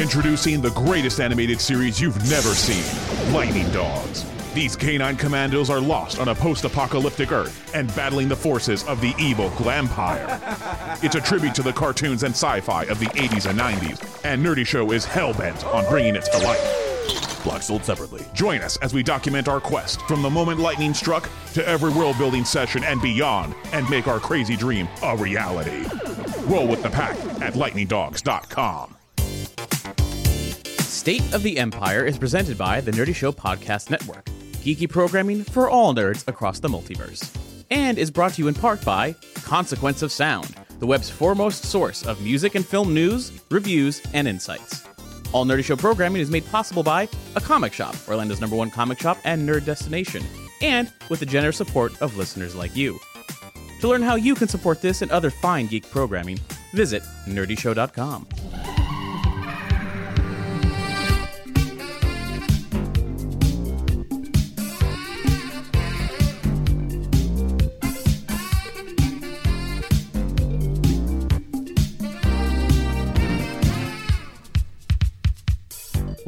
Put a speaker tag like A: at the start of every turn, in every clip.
A: Introducing the greatest animated series you've never seen Lightning Dogs. These canine commandos are lost on a post apocalyptic Earth and battling the forces of the evil Glampire. It's a tribute to the cartoons and sci fi of the 80s and 90s, and Nerdy Show is hell bent on bringing it to life.
B: Block sold separately.
A: Join us as we document our quest from the moment lightning struck to every world building session and beyond and make our crazy dream a reality. Roll with the pack at lightningdogs.com.
C: State of the Empire is presented by the Nerdy Show Podcast Network, geeky programming for all nerds across the multiverse, and is brought to you in part by Consequence of Sound, the web's foremost source of music and film news, reviews, and insights. All Nerdy Show programming is made possible by A Comic Shop, Orlando's number one comic shop and nerd destination, and with the generous support of listeners like you. To learn how you can support this and other fine geek programming, visit nerdyshow.com.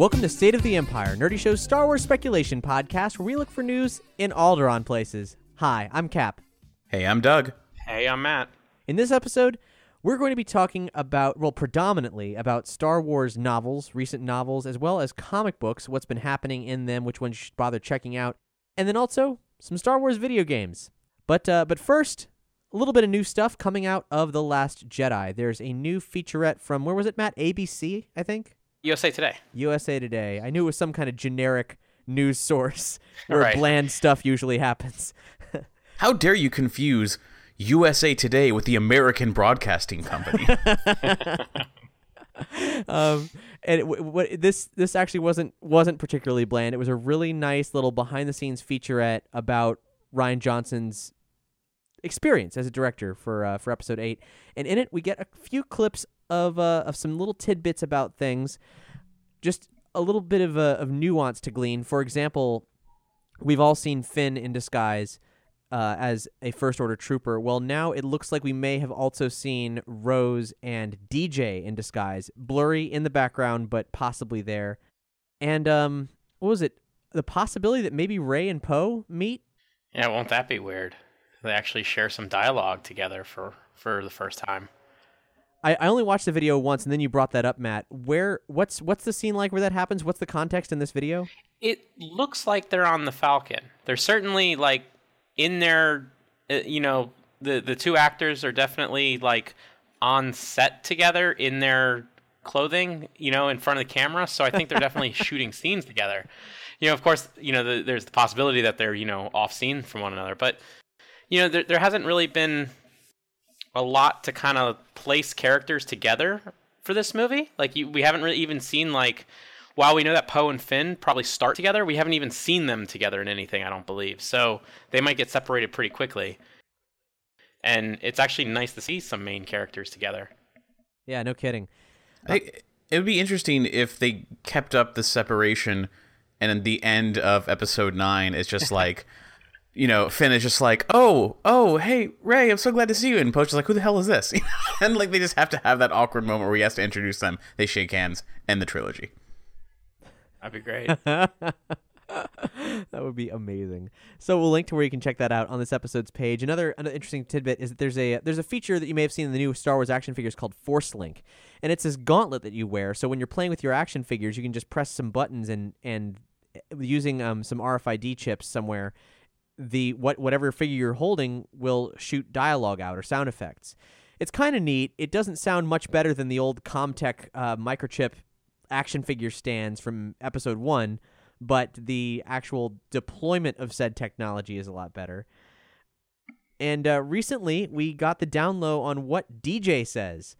D: Welcome to State of the Empire, Nerdy Show's Star Wars speculation podcast where we look for news in Alderaan places. Hi, I'm Cap.
C: Hey, I'm Doug.
E: Hey, I'm Matt.
D: In this episode, we're going to be talking about, well, predominantly about Star Wars novels, recent novels, as well as comic books, what's been happening in them, which ones you should bother checking out, and then also some Star Wars video games. But uh, but first, a little bit of new stuff coming out of The Last Jedi. There's a new featurette from, where was it, Matt? ABC, I think?
E: USA Today.
D: USA Today. I knew it was some kind of generic news source where
E: Right.
D: bland stuff usually happens.
C: How dare you confuse USA Today with the American Broadcasting Company?
D: um, and it, w- w- this this actually wasn't wasn't particularly bland. It was a really nice little behind the scenes featurette about Rian Johnson's experience as a director for uh, for episode eight, and in it we get a few clips of uh, of some little tidbits about things, just a little bit of uh, of nuance to glean. For example, we've all seen Finn in disguise. Uh, as a first order trooper. Well, now it looks like we may have also seen Rose and DJ in disguise, blurry in the background, but possibly there. And um, what was it? The possibility that maybe Rey and Poe meet.
E: Yeah, won't that be weird? They actually share some dialogue together for for the first time.
D: I, I only watched the video once, and then you brought that up, Matt. Where? What's what's the scene like where that happens? What's the context in this video?
E: It looks like they're on the Falcon. They're certainly like in their, uh, you know, the the two actors are definitely like on set together in their clothing, you know, in front of the camera. So I think they're definitely shooting scenes together. You know, of course, you know, the, there's the possibility that they're you know off scene from one another, but you know, there there hasn't really been a lot to kind of place characters together for this movie. Like you, we haven't really even seen like while we know that Poe and Finn probably start together, we haven't even seen them together in anything, I don't believe. So they might get separated pretty quickly. And it's actually nice to see some main characters together.
D: Yeah, no kidding.
C: I, it would be interesting if they kept up the separation, and in the end of episode nine, it's just like, you know, Finn is just like, oh, oh, hey, Rey, I'm so glad to see you. And Poe's is like, who the hell is this? and like they just have to have that awkward moment where he has to introduce them. They shake hands, end the trilogy.
E: That'd be great.
D: that would be amazing. So we'll link to where you can check that out on this episode's page. Another another interesting tidbit is that there's a there's a feature that you may have seen in the new Star Wars action figures called Force Link, and it's this gauntlet that you wear. So when you're playing with your action figures, you can just press some buttons and and uh, using um, some RFID chips somewhere, the what whatever figure you're holding will shoot dialogue out or sound effects. It's kind of neat. It doesn't sound much better than the old CommTech uh, microchip action figure stands from episode one, but the actual deployment of said technology is a lot better. And uh, recently, we got the down low on what DJ says.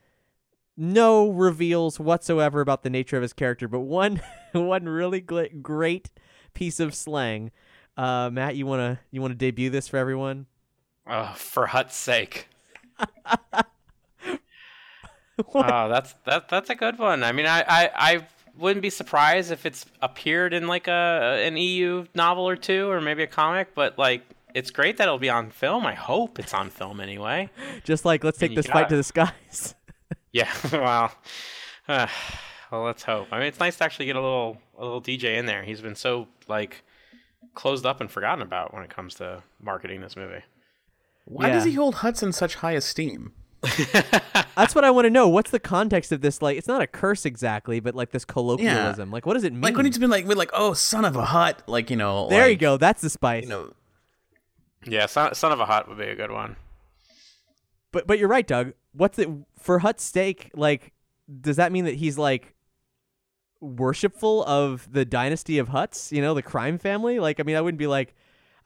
D: No reveals whatsoever about the nature of his character, but one one really gl- great piece of slang. Uh, Matt, you wanna you wanna debut this for everyone?
E: oh, for Hutt's sake. Oh, that's that that's a good one. I mean, I, I, I wouldn't be surprised if it's appeared in like a an EU novel or two, or maybe a comic. But like, it's great that it'll be on film. I hope it's on film anyway.
D: Just like let's take
E: you
D: this fight to the skies.
E: Yeah. Well, uh, well, let's hope. I mean, it's nice to actually get a little a little DJ in there. He's been so like closed up and forgotten about when it comes to marketing this movie.
F: Why
D: Yeah.
F: does he hold Hutts in such high esteem?
D: That's what I want to know. What's the context of this? Like, it's not a curse exactly, but like this colloquialism. Like, what does it mean?
F: Like when he's been like, we're like, oh, son of a Hutt, like you know.
D: there you go. That's the spice.
F: You know,
E: Yeah, son, son of a Hutt would be a good one.
D: But but you're right, Doug. What's it for Hutt's stake? Like, does that mean that he's like worshipful of the dynasty of Hutts? You know, the crime family. Like, I mean, I wouldn't be like,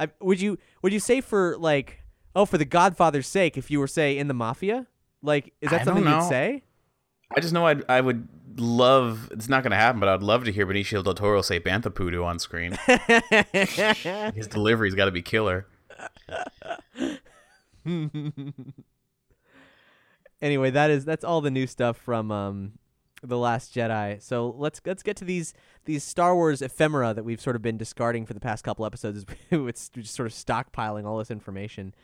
D: I would you would you say for like, oh, for the Godfather's sake, if you were say in the mafia, like, is that
F: I
D: something you'd say?
F: I just know I'd, I would love. It's not going to happen, but I'd love to hear Benicio del Toro say Bantha Poodoo on screen. His delivery's got to be killer.
D: anyway, that is that's all the new stuff from um the Last Jedi. So let's let's get to these these Star Wars ephemera that we've sort of been discarding for the past couple episodes. it's just sort of stockpiling all this information.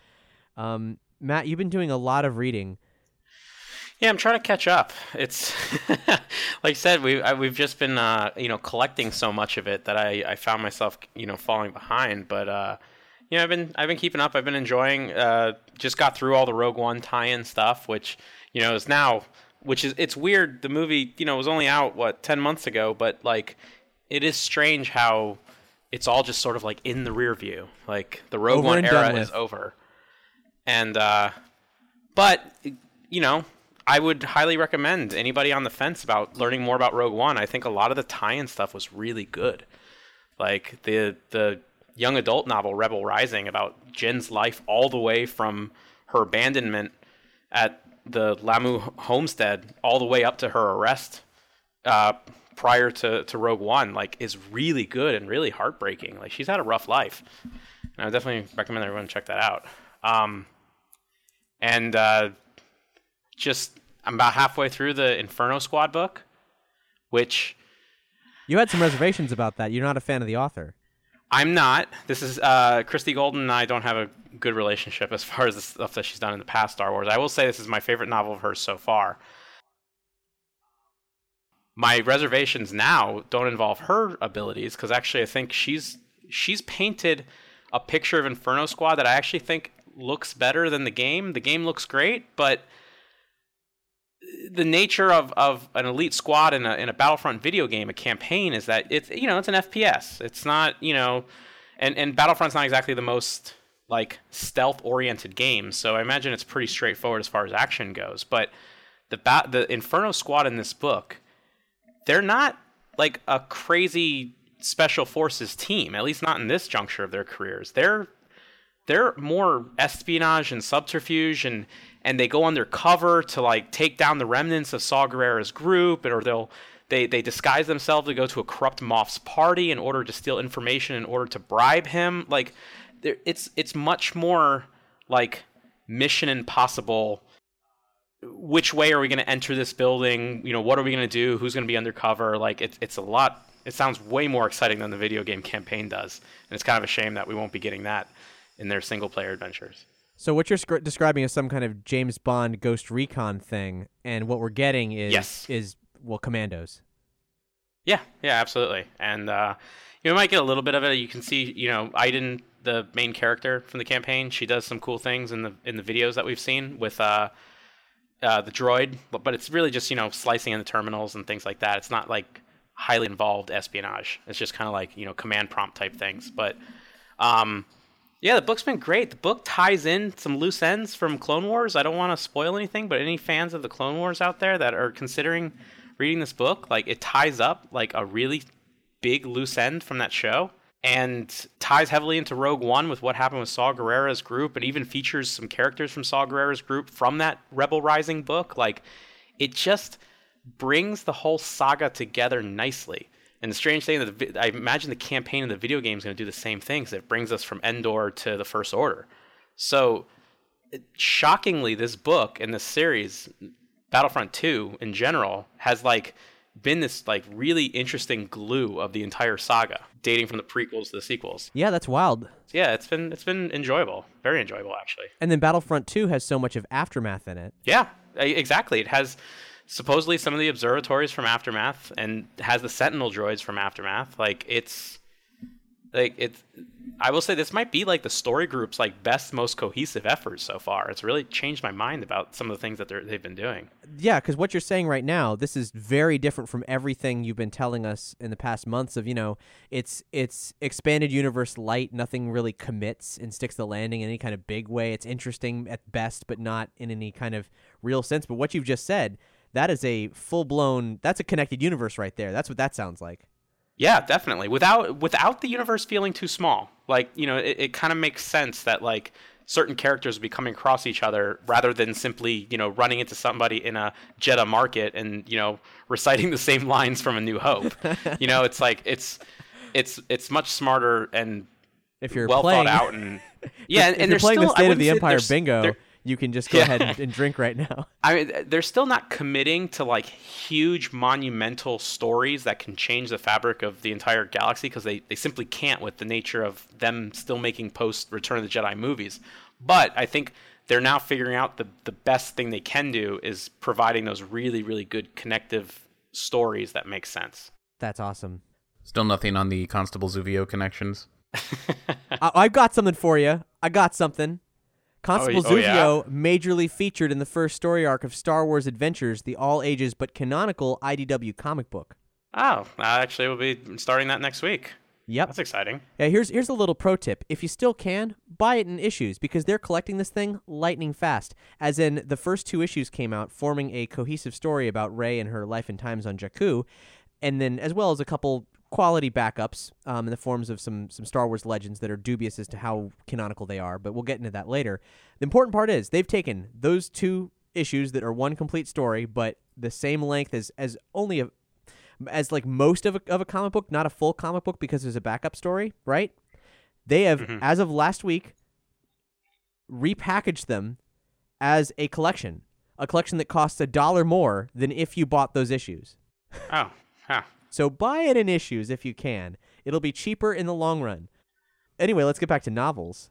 D: Um, Matt, you've been doing a lot of reading.
E: Yeah, I'm trying to catch up. It's like I said, we I, we've just been uh, you know collecting so much of it that I, I found myself you know falling behind. But uh, you know I've been I've been keeping up. I've been enjoying. Uh, just got through all the Rogue One tie-in stuff, which you know is now which is it's weird. The movie you know was only out what ten months ago, but like it is strange how it's all just sort of like in the rear view. Like the Rogue
D: Over
E: One era is over, and uh, but you know I would highly recommend anybody on the fence about learning more about Rogue One. I think a lot of the tie-in stuff was really good. Like the the young adult novel Rebel Rising about Jyn's life all the way from her abandonment at the Lah'mu homestead all the way up to her arrest uh, prior to, to Rogue One, like is really good and really heartbreaking. Like she's had a rough life. And I would definitely recommend everyone check that out. Um, and uh, just I'm about halfway through the Inferno Squad book, which
D: You had some reservations about that. You're not a fan of the author.
E: I'm not. This is uh, Christie Golden and I don't have a good relationship as far as the stuff that she's done in the past Star Wars. I will say this is my favorite novel of hers so far. My reservations now don't involve her abilities because actually I think she's she's painted a picture of Inferno Squad that I actually think looks better than the game. The game looks great, but the nature of, of an elite squad in a in a Battlefront video game, a campaign, is that it's you know it's an FPS. It's not you know, and and Battlefront's not exactly the most like stealth oriented game. So I imagine it's pretty straightforward as far as action goes. But the ba- the Inferno squad in this book, they're not like a crazy special forces team. At least not in this juncture of their careers. They're they're more espionage and subterfuge and and they go undercover to like take down the remnants of Saw Gerrera's group or they'll they they disguise themselves to go to a corrupt Moff's party in order to steal information in order to bribe him. Like it's it's much more like mission impossible. Which way are we going to enter this building? You know what are we going to do? Who's going to be undercover? Like it's it's a lot it sounds way more exciting than the video game campaign does and it's kind of a shame that we won't be getting that in their single player adventures.
D: So what you're sc- describing is some kind of James Bond Ghost Recon thing, and what we're getting is
E: Yes.
D: is well commandos.
E: Yeah, yeah, absolutely. And uh, you might get a little bit of it. You can see, you know, Iden, the main character from the campaign, she does some cool things in the in the videos that we've seen with uh, uh, the droid, but, but it's really just you know slicing in the terminals and things like that. It's not like highly involved espionage. It's just kind of like you know command prompt type things. But um, yeah, the book's been great. The book ties in some loose ends from Clone Wars. I don't want to spoil anything, but any fans of the Clone Wars out there that are considering reading this book, like it ties up like a really big loose end from that show and ties heavily into Rogue One with what happened with Saw Gerrera's group and even features some characters from Saw Gerrera's group from that Rebel Rising book. Like it just brings the whole saga together nicely. And the strange thing that the, I imagine the campaign in the video game is going to do the same things. It brings us from Endor to the First Order. So, it- shockingly, this book and this series, Battlefront 2 in general, has like been this like really interesting glue of the entire saga, dating from the prequels to the sequels.
D: Yeah, that's wild.
E: Yeah, it's been it's been enjoyable, very enjoyable actually.
D: And then Battlefront 2 has so much of aftermath in it.
E: Yeah, exactly. It has supposedly some of the observatories from Aftermath and has the Sentinel droids from Aftermath. Like it's like it's I will say this might be like the story group's like best most cohesive effort so far. It's really changed my mind about some of the things that they're, they've been doing.
D: Yeah, because what you're saying right now, this is very different from everything you've been telling us in the past months. Of you know, it's it's expanded universe light. Nothing really commits and sticks the landing in any kind of big way. It's interesting at best, but not in any kind of real sense. But what you've just said, that is a full blown. That's a connected universe right there. That's what that sounds like.
E: Yeah, definitely. Without without the universe feeling too small, like you know, it, it kind of makes sense that like certain characters would be coming across each other rather than simply you know running into somebody in a Jedha market and you know reciting the same lines from A New Hope. you know, it's like it's it's it's much smarter and
D: If you're
E: well
D: playing,
E: thought out and yeah,
D: if
E: and, and
D: you're playing
E: still
D: the State of the Empire bingo, you can just go
E: Yeah.
D: ahead and, and drink right now.
E: I mean, they're still not committing to like huge monumental stories that can change the fabric of the entire galaxy because they, they simply can't with the nature of them still making post Return of the Jedi movies. But I think they're now figuring out the, the best thing they can do is providing those really, really good connective stories that make sense.
D: That's awesome.
F: Still nothing on the Constable Zuvio connections.
D: I, I've got something for you. I got something. Constable
E: oh, oh yeah?
D: Zuvio majorly featured in the first story arc of Star Wars Adventures, the all ages but canonical IDW comic book.
E: Oh, I actually will be starting that next week.
D: Yep.
E: That's exciting.
D: Yeah, here's here's a little pro tip. If you still can, buy it in issues because they're collecting this thing lightning fast. As in, the first two issues came out, forming a cohesive story about Rey and her life and times on Jakku, and then as well as a couple quality backups um, in the forms of some some Star Wars legends that are dubious as to how canonical they are. But we'll get into that later. The important part is they've taken those two issues that are one complete story, but the same length as as only a as like most of a, of a comic book, not a full comic book because there's a backup story, right? They have,
E: Mhm.
D: as of last week, repackaged them as a collection, a collection that costs a dollar more than if you bought those issues.
E: Oh, huh.
D: So buy it in issues if you can. It'll be cheaper in the long run. Anyway, let's get back to novels.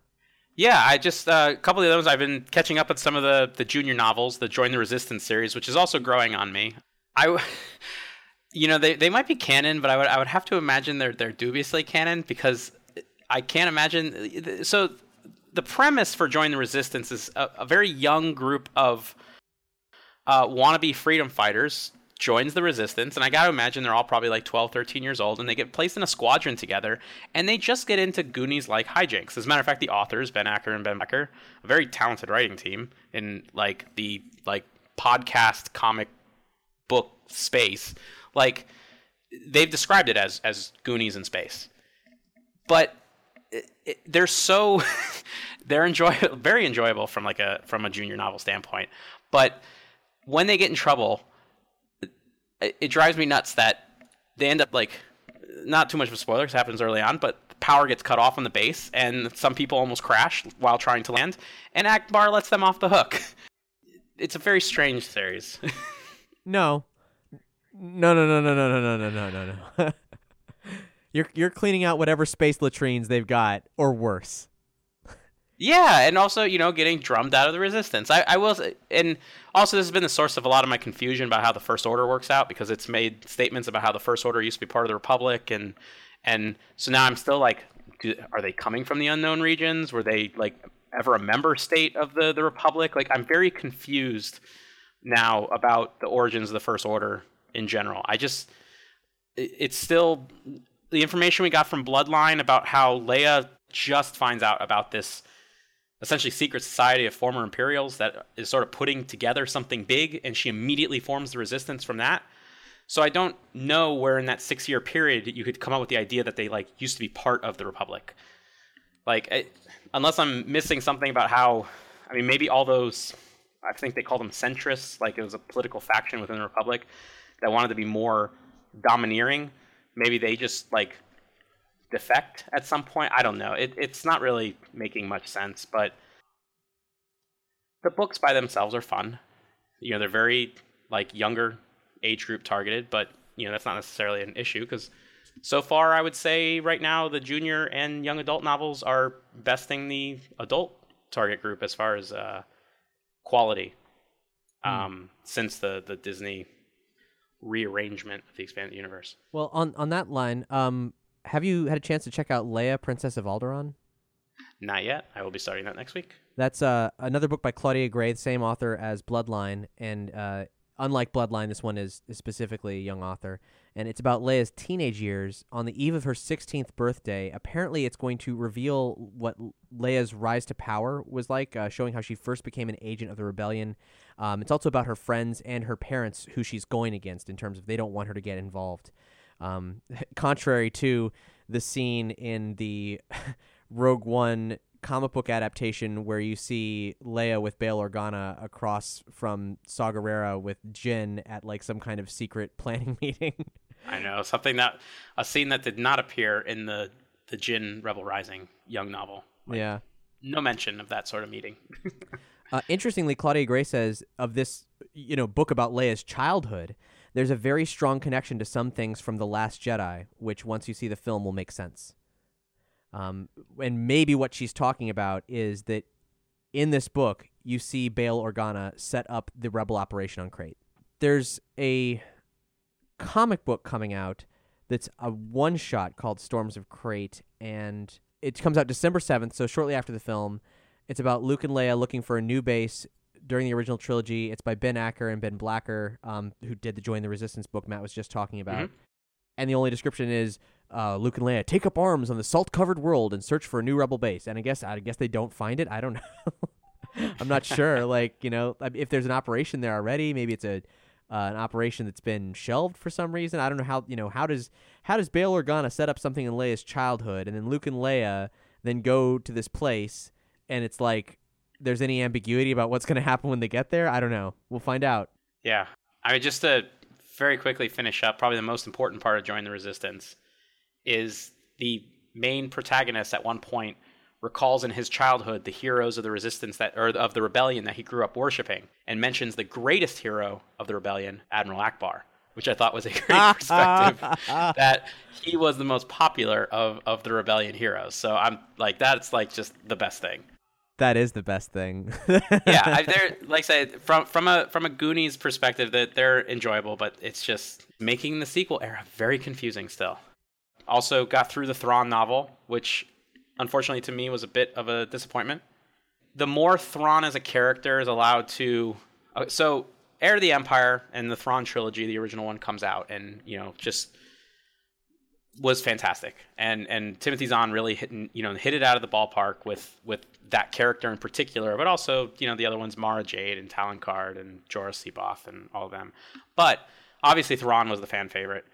E: Yeah, I just uh, a couple of those. I've been catching up with some of the the junior novels, the Join the Resistance series, which is also growing on me. I, you know, they, they might be canon, but I would I would have to imagine they're they're dubiously canon because I can't imagine. So the premise for Join the Resistance is a, a very young group of uh, wannabe freedom fighters joins the resistance and i gotta imagine they're all probably like 12 13 years old and they get placed in a squadron together and they just get into goonies like hijinks. As a matter of fact the authors ben acker and ben Blacker a very talented writing team in like the like podcast comic book space. Like they've described it as as goonies in space. But it, it, they're so they're enjoy very enjoyable from like a from a junior novel standpoint. But when they get in trouble it, drives me nuts that they end up like not too much of a spoiler 'cause it happens early on but power gets cut off on the base and some people almost crash while trying to land and Ackbar lets them off the hook it's a very strange series
D: No. No, no, no, no, no, no, no, no, no, no. you're you're cleaning out whatever space latrines they've got, or worse.
E: Yeah, and also you know getting drummed out of the resistance. I, I will, and also this has been the source of a lot of my confusion about how the First Order works out because it's made statements about how the First Order used to be part of the Republic, and and so now I'm still like, are they coming from the unknown regions? Were they like ever a member state of the the Republic? Like I'm very confused now about the origins of the First Order in general. I just it's still the information we got from Bloodline about how Leia just finds out about this essentially secret society of former Imperials that is sort of putting together something big, and she immediately forms the resistance from that. So I don't know where in that six year period you could come up with the idea that they like used to be part of the Republic. Like, I, unless I'm missing something about how, I mean, maybe all those, I think they call them centrists, like it was a political faction within the Republic that wanted to be more domineering. Maybe they just like defect at some point. I don't know. It, it's not really making much sense, but the books by themselves are fun. You know, they're very like younger age group targeted, but you know that's not necessarily an issue because so far I would say right now the junior and young adult novels are besting the adult target group as far as uh, quality. um, since the the Disney rearrangement of the expanded universe.
D: Well, on on that line, um, have you had a chance to check out Leia, Princess of Alderaan?
E: Not yet. I will be starting that next week.
D: That's uh, another book by Claudia Gray, the same author as Bloodline, and uh, unlike Bloodline, this one is, is specifically a young author, and it's about Leia's teenage years. On the eve of her 16th birthday, apparently, it's going to reveal what Leia's rise to power was like, uh, showing how she first became an agent of the rebellion. Um, it's also about her friends and her parents, who she's going against in terms of they don't want her to get involved. Um, contrary to the scene in the Rogue One comic book adaptation where you see Leia with Bail Organa across from Saw Gerrera with Jyn at like some kind of secret planning meeting.
E: I know something that a scene that did not appear in the the Jyn Rebel Rising young novel. Like,
D: yeah.
E: No mention of that sort of meeting.
D: uh, interestingly, Claudia Gray says of this, you know, book about Leia's childhood, there's a very strong connection to some things from the Last Jedi, which once you see the film will make sense. Um, and maybe what she's talking about is that in this book, you see Bail Organa set up the rebel operation on Crait. There's a comic book coming out that's a one shot called Storms of Crait, and it comes out December 7th, so shortly after the film. It's about Luke and Leia looking for a new base during the original trilogy. It's by Ben Acker and Ben Blacker, um, who did the Join the Resistance book Matt was just talking about.
E: Mhm.
D: And the only description is uh, Luke and Leia take up arms on the salt-covered world and search for a new rebel base. And I guess I guess they don't find it. I don't know. I'm not sure. Like you know, if there's an operation there already, maybe it's a uh, an operation that's been shelved for some reason. I don't know how. You know, how does how does Bail Organa set up something in Leia's childhood, and then Luke and Leia then go to this place, and it's like there's any ambiguity about what's going to happen when they get there. I don't know. We'll find out.
E: Yeah. I mean, just to very quickly finish up, probably the most important part of Join the Resistance is the main protagonist at one point recalls in his childhood the heroes of the resistance that or of the rebellion that he grew up worshiping and mentions the greatest hero of the rebellion admiral Ackbar which i thought was a great perspective that he was the most popular of of the rebellion heroes so i'm like that's like just the best thing
D: That is the best thing.
E: yeah, I, they're like I said from from a from a Goonies perspective that they're enjoyable, but it's just making the sequel era very confusing still. Also got through the Thrawn novel, which unfortunately to me was a bit of a disappointment. The more Thrawn as a character is allowed to, uh, so Heir of the Empire and the Thrawn trilogy, the original one comes out, and you know just was fantastic, and and Timothy Zahn really hit you know hit it out of the ballpark with with that character in particular, but also you know the other ones Mara Jade and Talon Karrde and Joruus C'baoth and all of them. But obviously Thrawn was the fan favorite,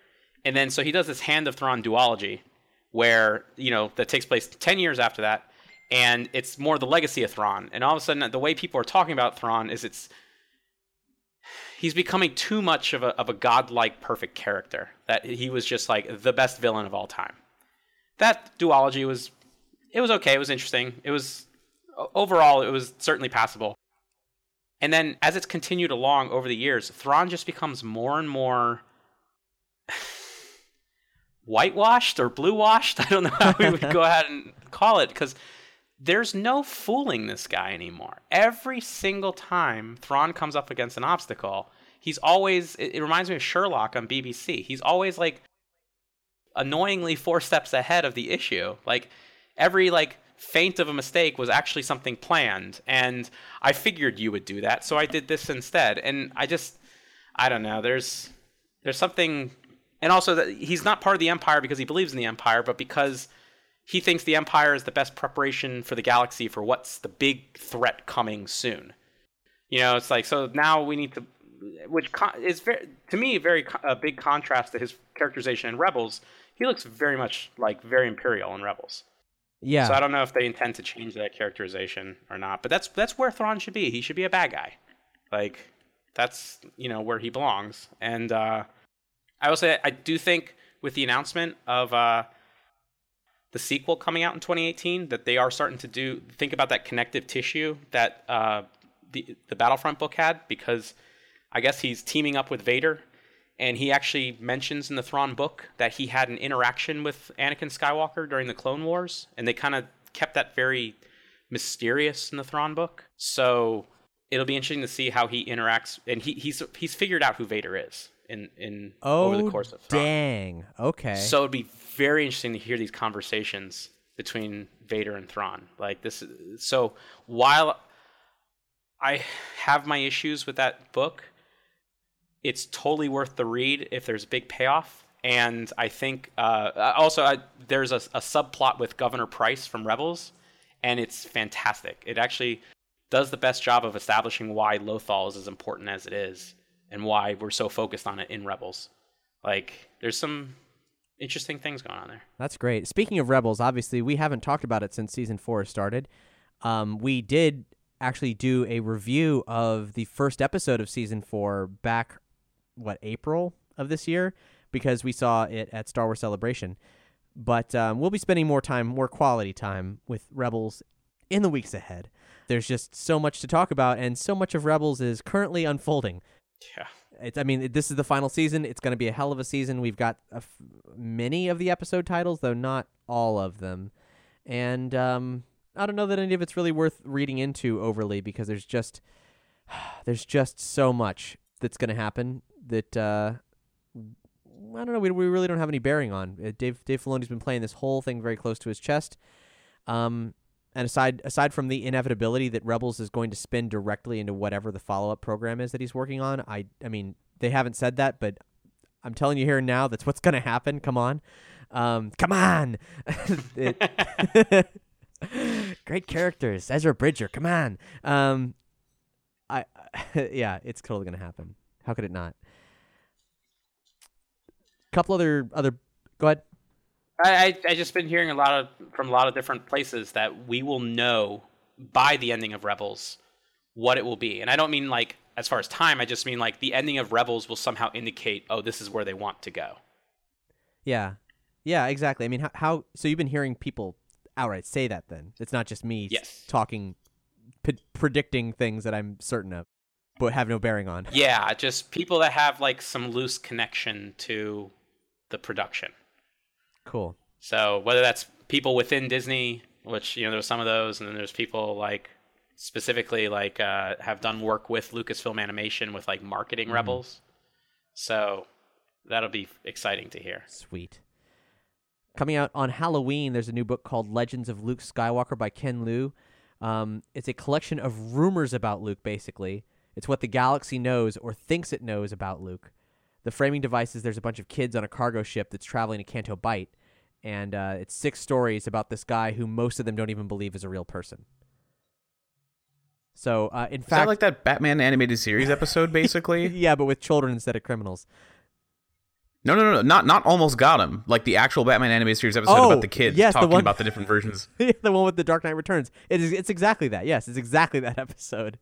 E: and then so he does this Hand of Thrawn duology, where you know that takes place ten years after that, and it's more the legacy of Thrawn, and all of a sudden the way people are talking about Thrawn is it's he's becoming too much of a of a godlike perfect character that he was just like the best villain of all time. That duology was it was okay, it was interesting. It was overall it was certainly passable. And then as it's continued along over the years, Thrawn just becomes more and more whitewashed or blue washed. I don't know how we would go ahead and call it because there's no fooling this guy anymore. Every single time Thrawn comes up against an obstacle, he's always it, it, reminds me of Sherlock on BBC. He's always like annoyingly four steps ahead of the issue. Like every like feint of a mistake was actually something planned and I figured you would do that, so I did this instead. And I just I don't know, there's there's something and also that he's not part of the empire because he believes in the empire, but because he thinks the Empire is the best preparation for the galaxy for what's the big threat coming soon. You know, it's like so now we need to, which is very to me very a big contrast to his characterization in Rebels. He looks very much like very Imperial in Rebels.
D: Yeah.
E: So I don't know if they intend to change that characterization or not, but that's that's where Thrawn should be. He should be a bad guy. Like that's you know where he belongs. And uh, I will say I do think with the announcement of. Uh, the sequel coming out in 2018 that they are starting to do think about that connective tissue that uh, the the Battlefront book had because I guess he's teaming up with Vader and he actually mentions in the Thrawn book that he had an interaction with Anakin Skywalker during the Clone Wars and they kind of kept that very mysterious in the Thrawn book. So it'll be interesting to see how he interacts, and he, he's he's figured out who Vader is in in
D: Oh,
E: over the course of Thrawn.
D: dang. Okay.
E: So it'd be very interesting to hear these conversations between Vader and Thrawn. Like this, is, so while I have my issues with that book, it's totally worth the read if there's a big payoff. And I think uh, also I, there's a, a subplot with Governor Price from Rebels, and it's fantastic. It actually does the best job of establishing why Lothal is as important as it is, and why we're so focused on it in Rebels. Like, there's some interesting things going on there.
D: That's great. Speaking of Rebels, obviously we haven't talked about it since season four started. Um, we did actually do a review of the first episode of season four back, what April of this year, because we saw it at Star Wars Celebration. But um, we'll be spending more time, more quality time with Rebels in the weeks ahead. There's just so much to talk about, and so much of Rebels is currently unfolding.
E: Yeah.
D: It's, I mean, this is the final season. It's going to be a hell of a season. We've got many of the episode titles, though not all of them. And um, I don't know that any of it's really worth reading into overly because there's just there's just so much that's going to happen that uh, I don't know. We, we really don't have any bearing on. Uh, Dave Dave Filoni's been playing this whole thing very close to his chest. Um, and aside aside from the inevitability that Rebels is going to spin directly into whatever the follow up program is that he's working on, I I mean they haven't said that, but I'm telling you here and now that's what's going to happen. Come on, um, come on. It- Great characters, Ezra Bridger. Come on. Um, I yeah, it's totally going to happen. How could it not? Couple other other. Go ahead.
E: I, I I just been hearing a lot of from a lot of different places that we will know by the ending of Rebels what it will be, and I don't mean like as far as time. I just mean like the ending of Rebels will somehow indicate, oh, this is where they want to go.
D: Yeah, yeah, exactly. I mean, how, how? So you've been hearing people outright say that? Then it's not just me
E: Yes.
D: talking, p- predicting things that I'm certain of, but have no bearing on.
E: Yeah, just people that have like some loose connection to the production.
D: Cool.
E: So whether that's people within Disney, which you know there's some of those, and then there's people like specifically like uh, have done work with Lucasfilm Animation with like marketing Rebels. So that'll be exciting to hear.
D: Sweet. Coming out on Halloween, there's a new book called Legends of Luke Skywalker by Ken Liu. Um, it's a collection of rumors about Luke, basically. It's what the galaxy knows or thinks it knows about Luke. The framing device is there's a bunch of kids on a cargo ship that's traveling to Canto Bight, and uh, it's six stories about this guy who most of them don't even believe is a real person. So, uh, in
F: Is
D: fact,
F: that like that Batman animated series episode, basically?
D: yeah, but with children instead of criminals.
F: no, no, no, no, not not almost got him. Like the actual Batman animated series episode
D: Oh,
F: about the kids
D: yes, the
F: talking
D: one-
F: about the different versions.
D: the one with the Dark Knight Returns. It is. It's exactly that. Yes, it's exactly that episode.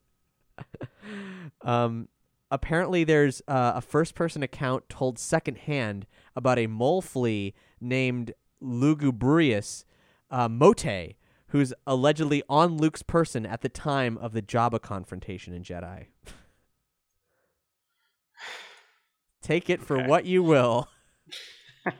D: um, apparently, there's uh, a first-person account told secondhand about a mole flea named Lugubrious uh, Mote, who's allegedly on Luke's person at the time of the Jabba confrontation in Jedi. Take it for
E: Okay.
D: what you will.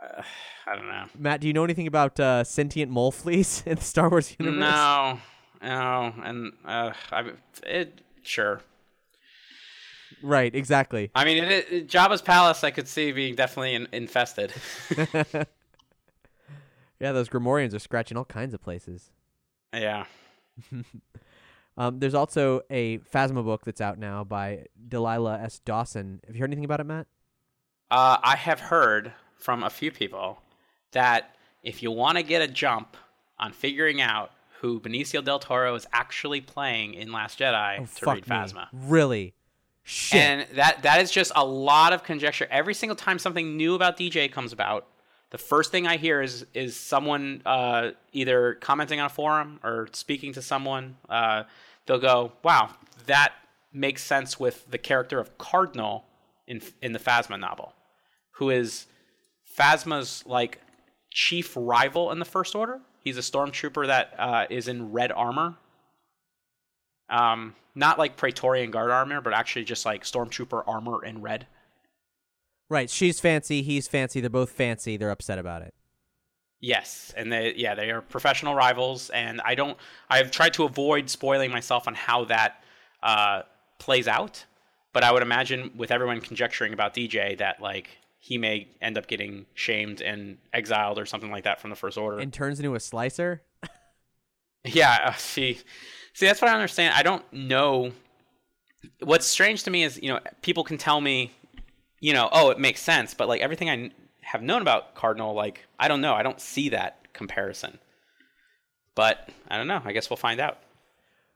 E: Uh, I don't know.
D: Matt, do you know anything about uh, sentient mole fleas in the Star Wars universe?
E: No, no, and uh, I it sure.
D: Right, exactly.
E: I mean, it, it, Jabba's palace I could see being definitely in, infested.
D: yeah, those Gamorreans are scratching all kinds of places.
E: yeah.
D: Um, there's also a Phasma book that's out now by Delilah S. Dawson. Have you heard anything about it, Matt?
E: Uh, I have heard from a few people that if you want to get a jump on figuring out who Benicio del Toro is actually playing in Last Jedi,
D: Oh,
E: to read
D: me.
E: Phasma.
D: Really? Shit.
E: And that that is just a lot of conjecture. Every single time something new about DJ comes about, the first thing I hear is is someone uh, either commenting on a forum or speaking to someone. Uh, they'll go, "Wow, that makes sense with the character of Cardinal in in the Phasma novel, who is Phasma's like chief rival in the First Order. He's a stormtrooper that uh, is in red armor. Um, not like Praetorian Guard armor, but actually just like stormtrooper armor in red.
D: right, she's fancy, he's fancy, they're both fancy, they're upset about it.
E: Yes, and they yeah they are professional rivals, and I don't. I've tried to avoid spoiling myself on how that uh, plays out, but I would imagine with everyone conjecturing about DJ that like he may end up getting shamed and exiled or something like that from the First Order.
D: And turns into a slicer.
E: yeah, uh, see, see that's what I understand. I don't know. What's strange to me is you know people can tell me, you know, oh it makes sense, but like everything I have known about Cardinal, like I don't know, I don't see that comparison. But I don't know. I guess we'll find out.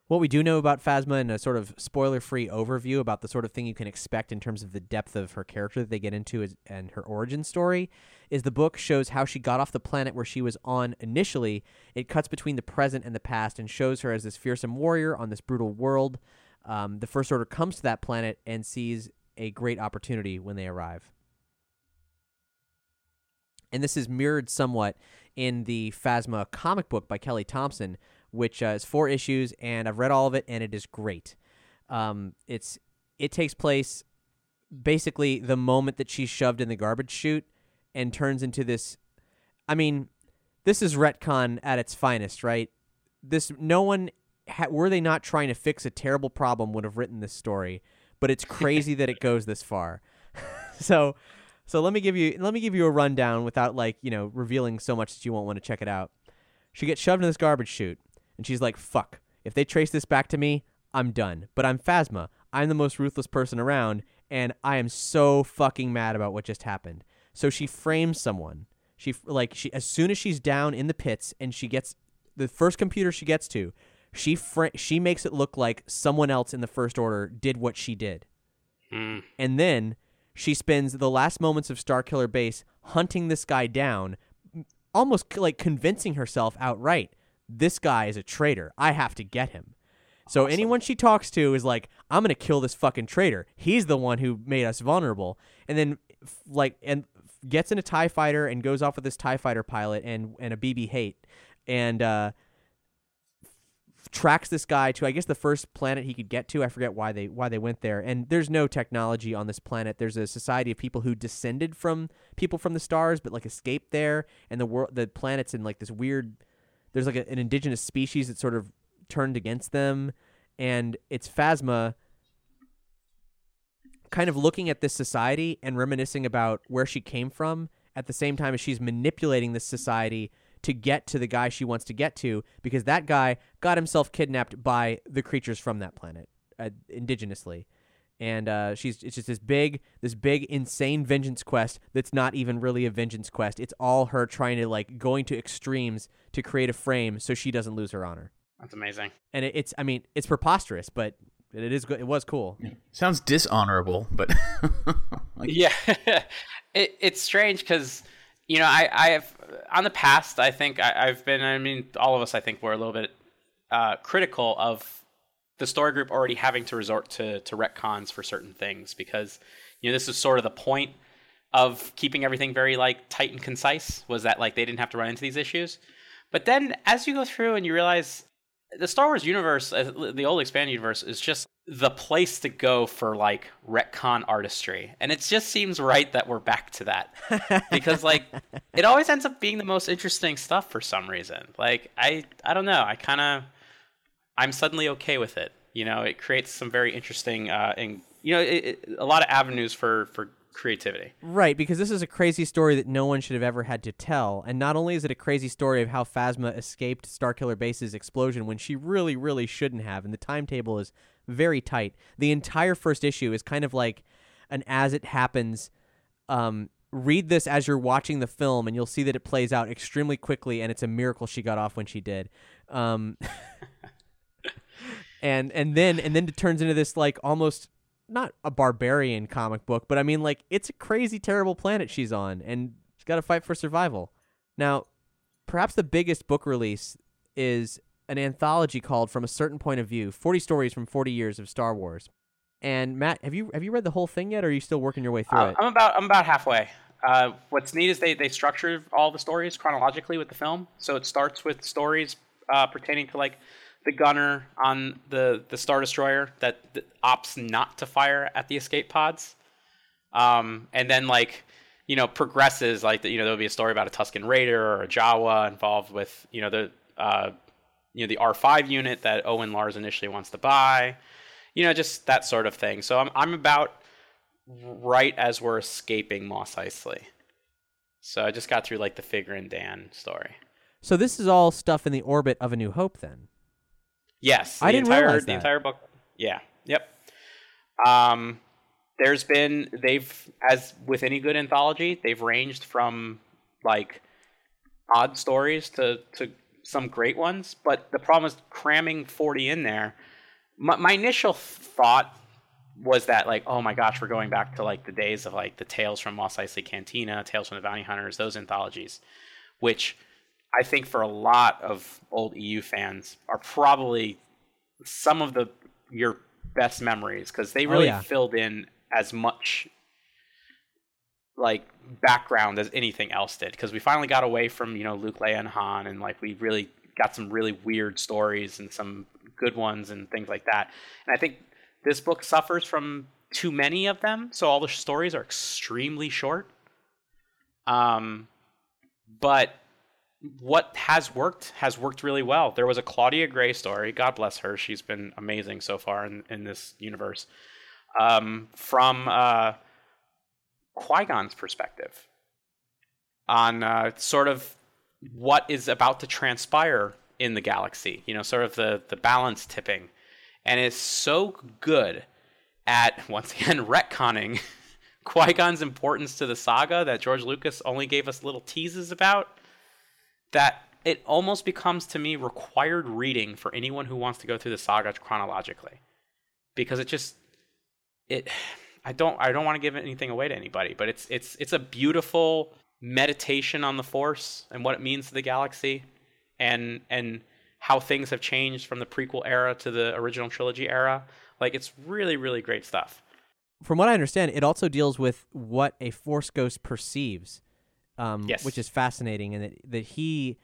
D: What we do know about Phasma and a sort of spoiler-free overview about the sort of thing you can expect in terms of the depth of her character that they get into is, and her origin story is the book shows how she got off the planet where she was on initially. It cuts between the present and the past and shows her as this fearsome warrior on this brutal world. Um, the First Order comes to that planet and sees a great opportunity when they arrive and this is mirrored somewhat in the Phasma comic book by Kelly Thompson, which uh, is four issues, and I've read all of it, and it is great. Um, it's it takes place basically the moment that she's shoved in the garbage chute and turns into this. I mean, this is retcon at its finest, right? This no one ha- were they not trying to fix a terrible problem would have written this story, but it's crazy that it goes this far. so so let me give you let me give you a rundown without like you know revealing so much that you won't want to check it out. She gets shoved in this garbage chute, and she's like, "Fuck! If they trace this back to me, I'm done." But I'm Phasma. I'm the most ruthless person around, and I am so fucking mad about what just happened. So she frames someone. She like she as soon as she's down in the pits and she gets the first computer she gets to, she she makes it look like someone else in the first order did what she did.
E: Mm.
D: And then she spends the last moments of Starkiller Base hunting this guy down, almost like convincing herself outright this guy is a traitor. I have to get him. So awesome. anyone she talks to is like, I'm gonna kill this fucking traitor. He's the one who made us vulnerable. And then, like, and gets in a Tie Fighter and goes off with this Tie Fighter pilot and and a BB hate and uh, tracks this guy to I guess the first planet he could get to. I forget why they why they went there. And there's no technology on this planet. There's a society of people who descended from people from the stars, but like escaped there. And the world, the planet's in like this weird. There's like a, an indigenous species that sort of turned against them, and it's Phasma. Kind of looking at this society and reminiscing about where she came from at the same time as she's manipulating this society to get to the guy she wants to get to because that guy got himself kidnapped by the creatures from that planet uh, indigenously and uh, she's it's just this big this big insane vengeance quest that's not even really a vengeance quest it's all her trying to like going to extremes to create a frame so she doesn't lose her honor
E: that's amazing
D: and it, it's i mean it's preposterous but it is good it was cool
F: sounds dishonorable but
E: like... yeah it, it's strange because you know, I, I have on the past. I think I, have been. I mean, all of us. I think were a little bit uh, critical of the story group already having to resort to to retcons for certain things because you know this is sort of the point of keeping everything very like tight and concise was that like they didn't have to run into these issues. But then as you go through and you realize the Star Wars universe, uh, the old expanded universe, is just the place to go for like retcon artistry, and it just seems right that we're back to that because like it always ends up being the most interesting stuff for some reason. Like I, I don't know, I kind of, I'm suddenly okay with it. You know, it creates some very interesting, uh, and you know, it, it, a lot of avenues for for creativity.
D: Right, because this is a crazy story that no one should have ever had to tell. And not only is it a crazy story of how Phasma escaped Starkiller Base's explosion when she really, really shouldn't have, and the timetable is very tight. The entire first issue is kind of like an as it happens. Um, read this as you're watching the film, and you'll see that it plays out extremely quickly, and it's a miracle she got off when she did. Um, and and then and then it turns into this like almost not a barbarian comic book, but I mean like it's a crazy terrible planet she's on and she's got to fight for survival. Now, perhaps the biggest book release is an anthology called From a Certain Point of View: 40 Stories from 40 Years of Star Wars. And Matt, have you have you read the whole thing yet or are you still working your way through
E: uh,
D: it?
E: I'm about I'm about halfway. Uh, what's neat is they they structure all the stories chronologically with the film. So it starts with stories uh, pertaining to like the gunner on the the star destroyer that, that opts not to fire at the escape pods, um, and then like you know progresses like you know there'll be a story about a Tusken Raider or a Jawa involved with you know the uh, you know the R5 unit that Owen Lars initially wants to buy, you know just that sort of thing. So I'm I'm about right as we're escaping Mos Eisley. So I just got through like the Figrin D'an story.
D: So this is all stuff in the orbit of A New Hope, then.
E: Yes,
D: I didn't
E: entire,
D: realize
E: the entire book. Yeah. Yep. Um, there's been they've as with any good anthology, they've ranged from like odd stories to to some great ones. But the problem is cramming 40 in there. My, my initial thought was that like, oh my gosh, we're going back to like the days of like the Tales from Mos Eisley Cantina, Tales from the Bounty Hunters, those anthologies, which I think for a lot of old EU fans are probably some of the your best memories because they
D: Oh,
E: really
D: yeah.
E: filled in as much like background as anything else did because we finally got away from you know Luke, Leia, and Han, and like we really got some really weird stories and some good ones and things like that. And I think this book suffers from too many of them, so all the stories are extremely short. Um, but what has worked has worked really well. There was a Claudia Gray story. God bless her. She's been amazing so far in, in this universe. Um, from uh, Qui Gon's perspective on uh, sort of what is about to transpire in the galaxy, you know, sort of the, the balance tipping. And it's so good at, once again, retconning Qui Gon's importance to the saga that George Lucas only gave us little teases about that it almost becomes to me required reading for anyone who wants to go through the saga chronologically. Because it just it I don't I don't want to give anything away to anybody but it's it's it's a beautiful meditation on the force and what it means to the galaxy and and how things have changed from the prequel era to the original trilogy era. Like it's really really great stuff.
D: From what I understand, it also deals with what a Force Ghost perceives, um,
E: Yes.
D: which is fascinating, and that that he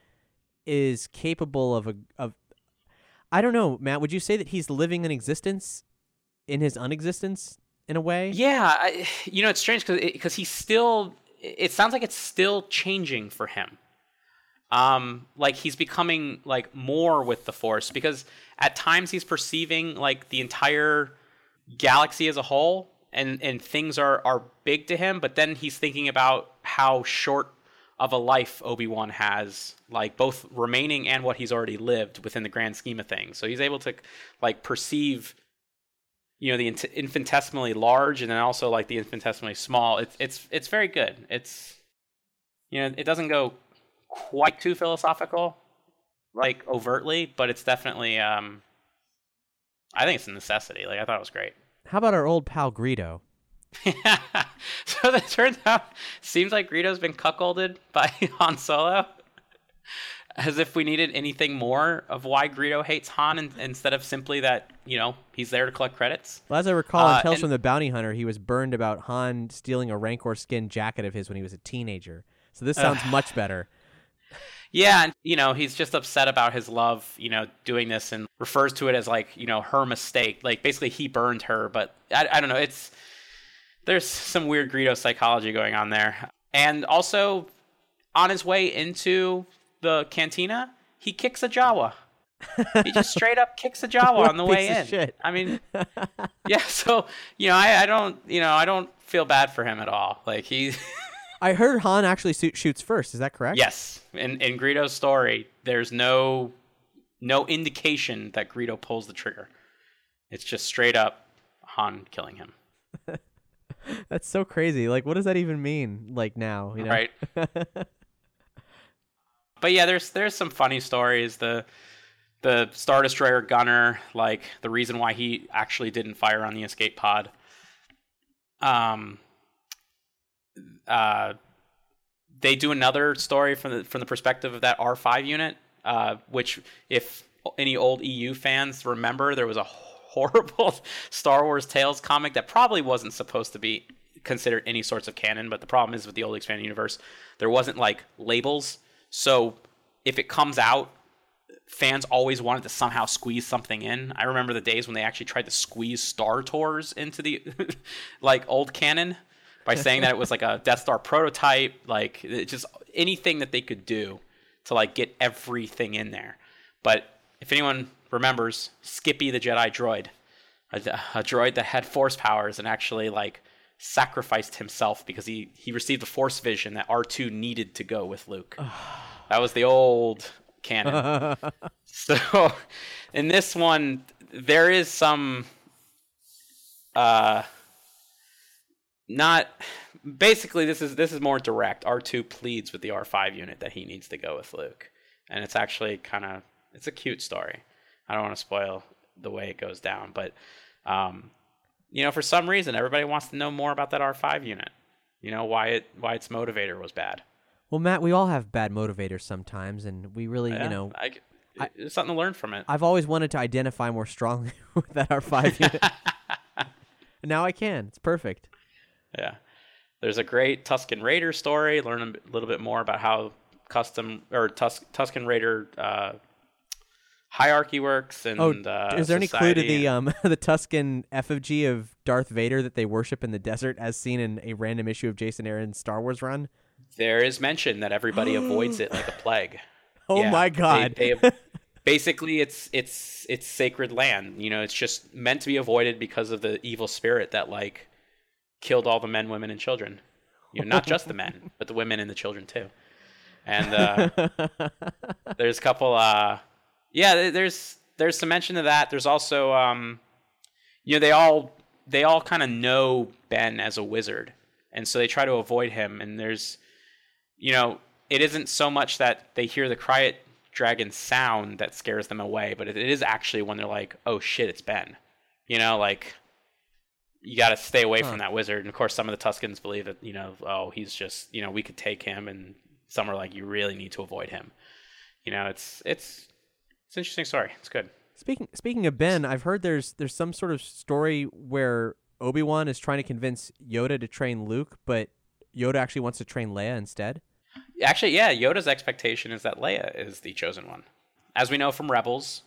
D: is capable of a of. I don't know, Matt. Would you say that he's living an existence in his unexistence in a way?
E: Yeah, I, you know it's strange because because he's still. It sounds like it's still changing for him. Um, like he's becoming like more with the Force because at times he's perceiving like the entire galaxy as a whole, and and things are are big to him. But then he's thinking about how short of a life Obi Wan has, like both remaining and what he's already lived within the grand scheme of things. So he's able to like perceive you know the infinitesimally large and then also like the infinitesimally small it's it's it's very good it's you know it doesn't go quite too philosophical like overtly but it's definitely um i think it's a necessity like i thought it was great
D: How about our old pal Greedo?
E: so it turns out seems like Greedo's been cuckolded by Han Solo as if we needed anything more of why Greedo hates Han in, instead of simply that you know he's there to collect credits
D: Well, as I recall in
E: Uh,
D: Tales
E: and-
D: from the Bounty Hunter, he was burned about Han stealing a Rancor skin jacket of his when he was a teenager. So this sounds much better.
E: Yeah, and you know, he's just upset about his love, you know, doing this and refers to it as like, you know, her mistake. Like basically he burned her, but I, I don't know, it's there's some weird Greedo psychology going on there. And also on his way into the cantina, he kicks a Jawa. he just straight up kicks a Jawa on the way in.
D: shit.
E: I mean, yeah. So you know, I, I don't, you know, I don't feel bad for him at all. Like he,
D: I heard Han actually shoot, shoots first. Is that correct?
E: Yes, in in Greedo's story, there's no no indication that Greedo pulls the trigger. It's just straight up Han killing him.
D: That's so crazy. Like, what does that even mean? Like now, you know?
E: Right. But yeah, there's there's some funny stories. The the Star Destroyer gunner, like the reason why he actually didn't fire on the escape pod. Um. Uh, they do another story from the from the perspective of that R5 unit, uh, which if any old EU fans remember, there was a horrible Star Wars Tales comic that probably wasn't supposed to be considered any sorts of canon. But the problem is with the old expanded universe, there wasn't like labels, so if it comes out, fans always wanted to somehow squeeze something in. I remember the days when they actually tried to squeeze Star Tours into the like old canon by saying that it was like a Death Star prototype, like just anything that they could do to like get everything in there. But if anyone remembers, Skippy the Jedi droid, a, a droid that had force powers and actually like sacrificed himself because he he received a force vision that R2 needed to go with Luke. that was the old canon. so in this one there is some uh not basically this is this is more direct. R2 pleads with the R5 unit that he needs to go with Luke. And it's actually kind of it's a cute story. I don't want to spoil the way it goes down, but um you know, for some reason everybody wants to know more about that R5 unit. You know, why it why its motivator was bad.
D: Well, Matt, we all have bad motivators sometimes, and we really,
E: Yeah,
D: you know,
E: I, it's something to learn from it.
D: I've always wanted to identify more strongly with that R5 unit. and now I can. It's perfect.
E: Yeah. There's a great Tusken Raider story. Learn a little bit more about how custom or Tus- Tusken Raider uh, hierarchy works. And
D: Oh,
E: uh,
D: is there any clue to the um the Tusken effigy of Darth Vader that they worship in the desert, as seen in a random issue of Jason Aaron's Star Wars run?
E: There is mention that everybody avoids it like a plague.
D: Oh
E: Yeah,
D: my
E: they-
D: god!
E: they- basically, it's it's it's sacred land. You know, it's just meant to be avoided because of the evil spirit that like killed all the men, women, and children. You know, not just the men, but the women and the children too. And uh, there's a couple. Uh, yeah, there's there's some mention of that. There's also, um, you know, they all they all kind of know Ben as a wizard, and so they try to avoid him. And there's, you know, it isn't so much that they hear the Krayt Dragon sound that scares them away, but it is actually when they're like, "Oh shit, it's Ben," you know, like. You got to stay away
D: Huh.
E: from that wizard, and of course, some of the Tuskens believe that you know, oh, he's just you know, we could take him, and some are like, you really need to avoid him. You know, it's it's it's an interesting story. It's good.
D: Speaking speaking of Ben, I've heard there's there's some sort of story where Obi Wan is trying to convince Yoda to train Luke, but Yoda actually wants to train Leia instead.
E: Actually, yeah, Yoda's expectation is that Leia is the chosen one. As we know from Rebels,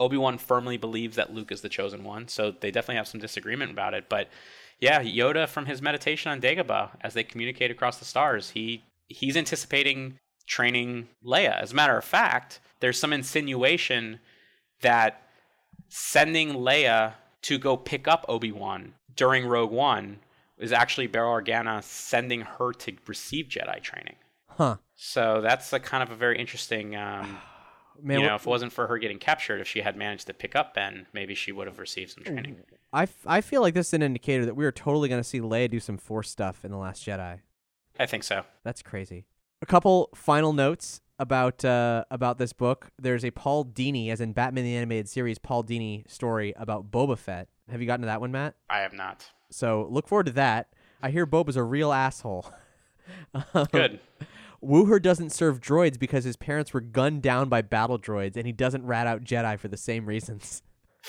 E: Obi Wan firmly believes that Luke is the chosen one, so they definitely have some disagreement about it. But yeah, Yoda from his meditation on Dagobah, as they communicate across the stars, he he's anticipating training Leia. As a matter of fact, there's some insinuation that sending Leia to go pick up Obi Wan during Rogue One is actually Bail Organa sending her to receive Jedi training.
D: Huh.
E: So that's a kind of a very interesting. Um,
D: Man,
E: you know, if it wasn't for her getting captured, if she had managed to pick up Ben, maybe she would have received some training.
D: I, f- I feel like this is an indicator that we are totally going to see Leia do some Force stuff in The Last Jedi.
E: I think so.
D: That's crazy. A couple final notes about uh, about this book. There's a Paul Dini, as in Batman the Animated Series, Paul Dini story about Boba Fett. Have you gotten to that one, Matt?
E: I have not.
D: So look forward to that. I hear Boba's a real asshole. Um,
E: Good.
D: Wuher doesn't serve droids because his parents were gunned down by battle droids, and he doesn't rat out Jedi for the same reasons.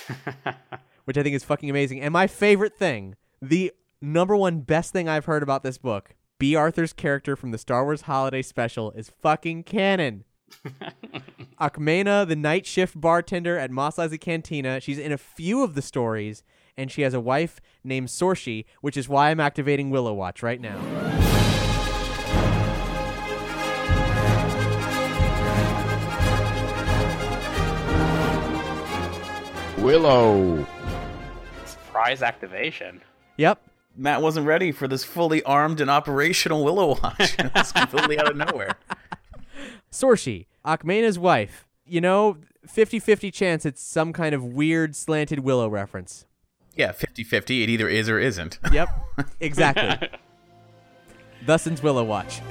D: Which I think is fucking amazing. And my favorite thing, the number one best thing I've heard about this book, Bea Arthur's character from the Star Wars Holiday Special is fucking canon. Ackmena, the night shift bartender at Mos Eisley Cantina, she's in a few of the stories, and she has a wife named Sorshi, which is why I'm activating Willow Watch right now.
C: Willow.
E: Surprise activation.
D: Yep.
F: Matt wasn't ready for this fully armed and operational Willow Watch. It's completely out of nowhere.
D: Sorshi, Ackmena's wife. You know, 50 50 chance it's some kind of weird slanted Willow reference.
F: Yeah, 50 50. It either is or isn't.
D: Yep, exactly. Thus ends Willow Watch.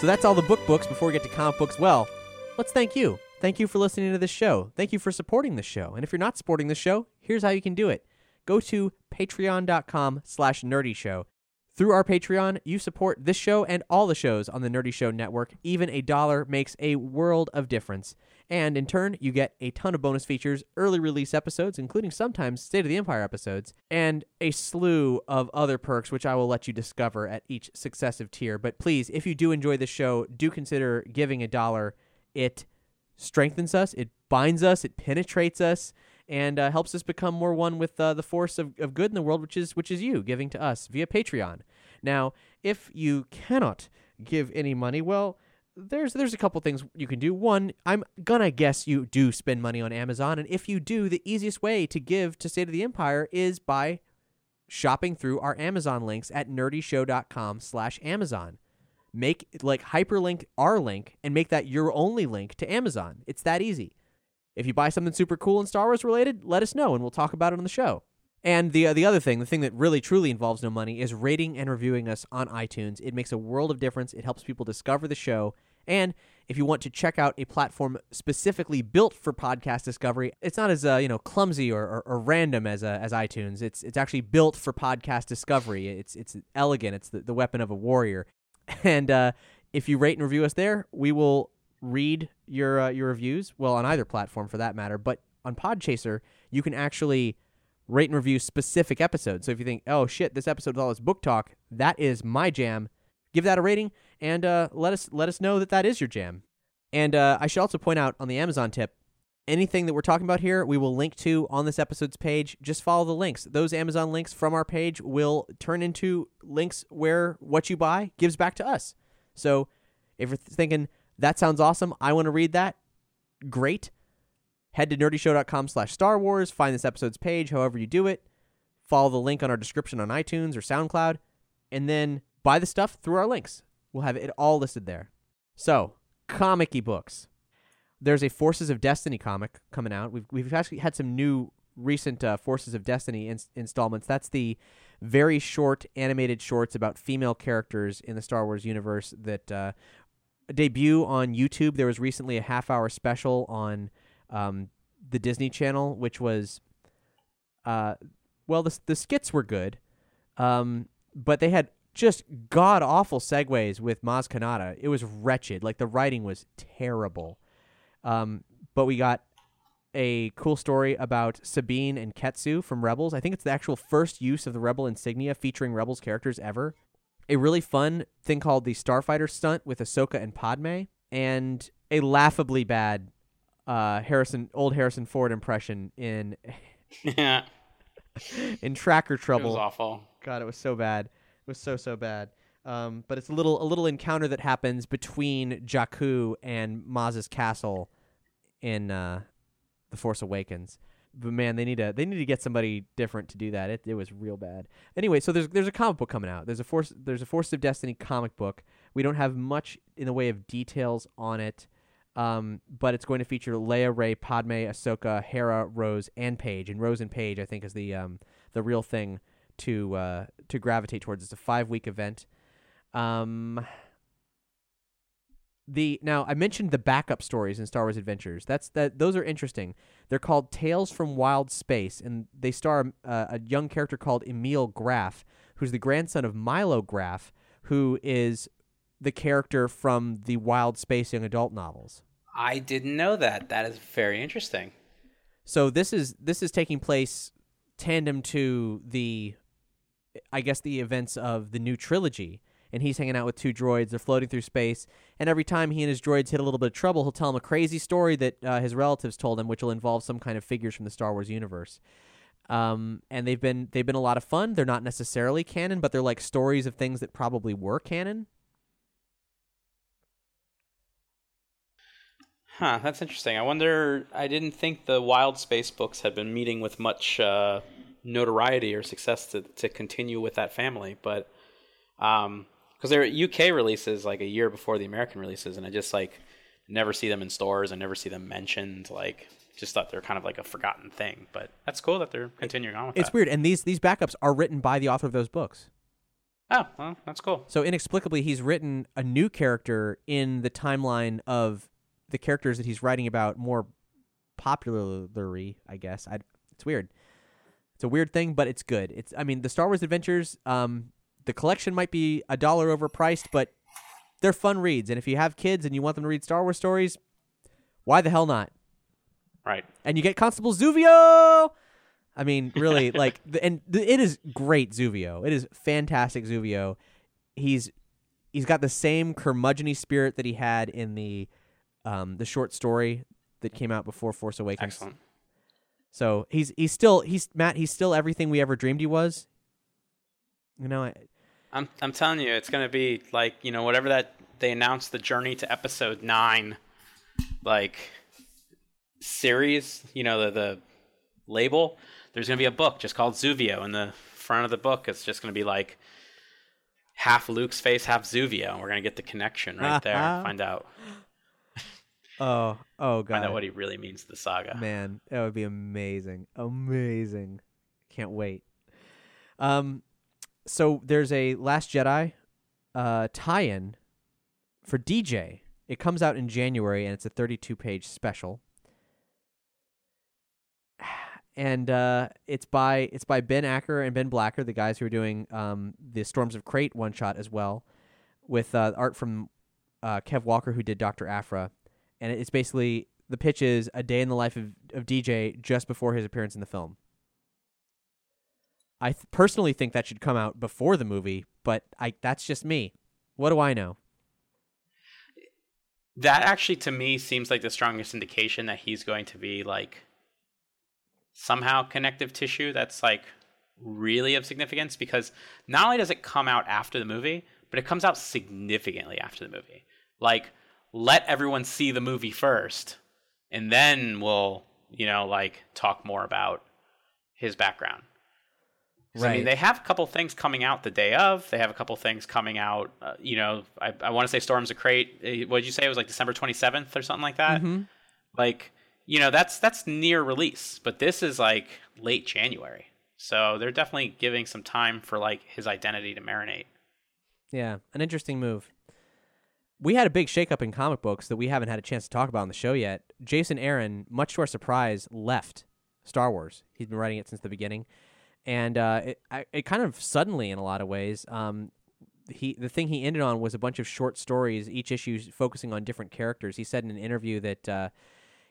D: So that's all the book books before we get to comic books. Well, let's thank you. Thank you for listening to this show. Thank you for supporting this show. And if you're not supporting this show, here's how you can do it. Go to patreon.com slash nerdy show. Through our Patreon, you support this show and all the shows on the Nerdy Show Network. Even a dollar makes a world of difference. And in turn, you get a ton of bonus features, early release episodes, including sometimes State of the Empire episodes, and a slew of other perks, which I will let you discover at each successive tier. But please, if you do enjoy the show, do consider giving a dollar. It strengthens us, it binds us, it penetrates us, and uh, helps us become more one with uh, the force of, of good in the world, which is which is you giving to us via Patreon. Now, if you cannot give any money, well, there's there's a couple things you can do. One, I'm gonna guess you do spend money on Amazon, and if you do, the easiest way to give to State of the Empire is by shopping through our Amazon links at nerdyshow.com slash Amazon. Make like hyperlink our link and make that your only link to Amazon. It's that easy. If you buy something super cool and Star Wars related, let us know and we'll talk about it on the show. And the uh, the other thing, the thing that really truly involves no money, is rating and reviewing us on iTunes. It makes a world of difference. It helps people discover the show. And if you want to check out a platform specifically built for podcast discovery, it's not as uh, you know clumsy or, or, or random as uh, as iTunes. It's it's actually built for podcast discovery. It's it's elegant. It's the, the weapon of a warrior. And uh, if you rate and review us there, we will read your uh, your reviews. Well, on either platform for that matter, but on Podchaser, you can actually rate and review specific episodes. So if you think, oh shit, this episode is all this book talk, that is my jam. Give that a rating and uh, let us let us know that that is your jam. And uh, I should also point out on the Amazon tip, anything that we're talking about here, we will link to on this episode's page. Just follow the links. Those Amazon links from our page will turn into links where what you buy gives back to us. So if you're thinking that sounds awesome, I want to read that, great. Head to nerdyshow.com slash Star Wars, find this episode's page, however you do it. Follow the link on our description on iTunes or SoundCloud, and then buy the stuff through our links. We'll have it all listed there. So, comic books. There's a Forces of Destiny comic coming out. We've, we've actually had some new recent uh, Forces of Destiny ins- installments. That's the very short animated shorts about female characters in the Star Wars universe that uh, debut on YouTube. There was recently a half hour special on um, the Disney Channel, which was, uh, well, the the skits were good, um, but they had just god awful segues with Maz Kanata. It was wretched. Like the writing was terrible. Um, but we got a cool story about Sabine and Ketsu from Rebels. I think it's the actual first use of the Rebel insignia featuring Rebels characters ever. A really fun thing called the Starfighter stunt with Ahsoka and Padme, and a laughably bad uh, Harrison old Harrison Ford impression in
E: yeah,
D: in Tracker
E: it
D: Trouble.
E: was awful.
D: God, it was so bad. Was so so bad. Um, but it's a little a little encounter that happens between Jakku and Maz's castle in uh, the Force Awakens. But man, they need to they need to get somebody different to do that. It it was real bad. Anyway, so there's there's a comic book coming out. There's a force there's a Force of Destiny comic book. We don't have much in the way of details on it. Um, but it's going to feature Leia, Rey, Padme, Ahsoka, Hera, Rose, and Paige. And Rose and Paige, I think, is the um, the real thing to uh, to gravitate towards. It's a five week event. Um, the now I mentioned the backup stories in Star Wars Adventures. That's that those are interesting. They're called Tales from Wild Space, and they star uh, a young character called Emil Graf, who's the grandson of Milo Graf, who is the character from the Wild Space young adult novels.
E: I didn't know that. That is very interesting.
D: So this is this is taking place tandem to the I guess the events of the new trilogy. And he's hanging out with two droids. They're floating through space, and every time he and his droids hit a little bit of trouble, he'll tell them a crazy story that uh, his relatives told him, which will involve some kind of figures from the Star Wars universe. Um, and they've been they've been a lot of fun. They're not necessarily canon, but they're like stories of things that probably were canon.
E: Huh, that's interesting. I wonder. I didn't think the Wild Space books had been meeting with much uh, notoriety or success to to continue with that family, but um, because they're UK releases like a year before the American releases, and I just like never see them in stores. I never see them mentioned. Like, just thought they're kind of like a forgotten thing. But that's cool that they're continuing on with
D: It's
E: that.
D: weird, and these these backups are written by the author of those books.
E: Oh, well, that's cool.
D: So inexplicably, he's written a new character in the timeline of the characters that he's writing about more popularly. I guess I, it's weird. It's a weird thing, but it's good. It's I mean the Star Wars Adventures. Um, the collection might be a dollar overpriced, but they're fun reads. And if you have kids and you want them to read Star Wars stories, why the hell not?
E: Right.
D: and you get Constable Zuvio. I mean, really, like, the, and the, it is great Zuvio. It is fantastic Zuvio. He's he's got the same curmudgeony spirit that he had in the um the short story that came out before Force Awakens.
E: Excellent.
D: So he's he's still he's Matt. He's still everything we ever dreamed he was. You know, I,
E: I'm I'm telling you, it's gonna be like you know whatever that they announced the journey to episode nine, like series. You know the the label. There's gonna be a book just called Zuvio. In the front of the book, it's just gonna be like half Luke's face, half Zuvio, and we're gonna get the connection right there. Uh-huh. Find out
D: oh oh god,
E: find out what he really means to the saga.
D: man, that would be amazing, amazing. Can't wait. Um, so there's a Last Jedi, uh, tie-in for DJ. It comes out in January, and it's a 32-page special. And uh, it's by it's by Ben Acker and Ben Blacker, the guys who are doing um, the Storms of Crait one shot as well, with uh, art from uh, Kev Walker, who did Doctor Aphra, and it's basically the pitch is a day in the life of, of DJ just before his appearance in the film. I th- personally think that should come out before the movie, but I that's just me. What do I know?
E: That actually, to me, seems like the strongest indication that he's going to be like somehow connective tissue that's like really of significance because not only does it come out after the movie, but it comes out significantly after the movie. Like, let everyone see the movie first, and then we'll, you know, like talk more about his background. 'Cause, I mean, they have a couple things coming out the day of. They have a couple things coming out. Uh, you know, I, I want to say Storms of Crait. What did you say? It was like December twenty seventh or something like that.
D: Mm-hmm.
E: Like, you know, that's that's near release, but this is like late January. So they're definitely giving some time for like his identity to marinate.
D: Yeah, an interesting move. We had a big shakeup in comic books that we haven't had a chance to talk about on the show yet. Jason Aaron, much to our surprise, left Star Wars. He's been writing it since the beginning, and uh, it I, it kind of suddenly, in a lot of ways. Um, he the thing he ended on was a bunch of short stories, each issue focusing on different characters. He said in an interview that uh,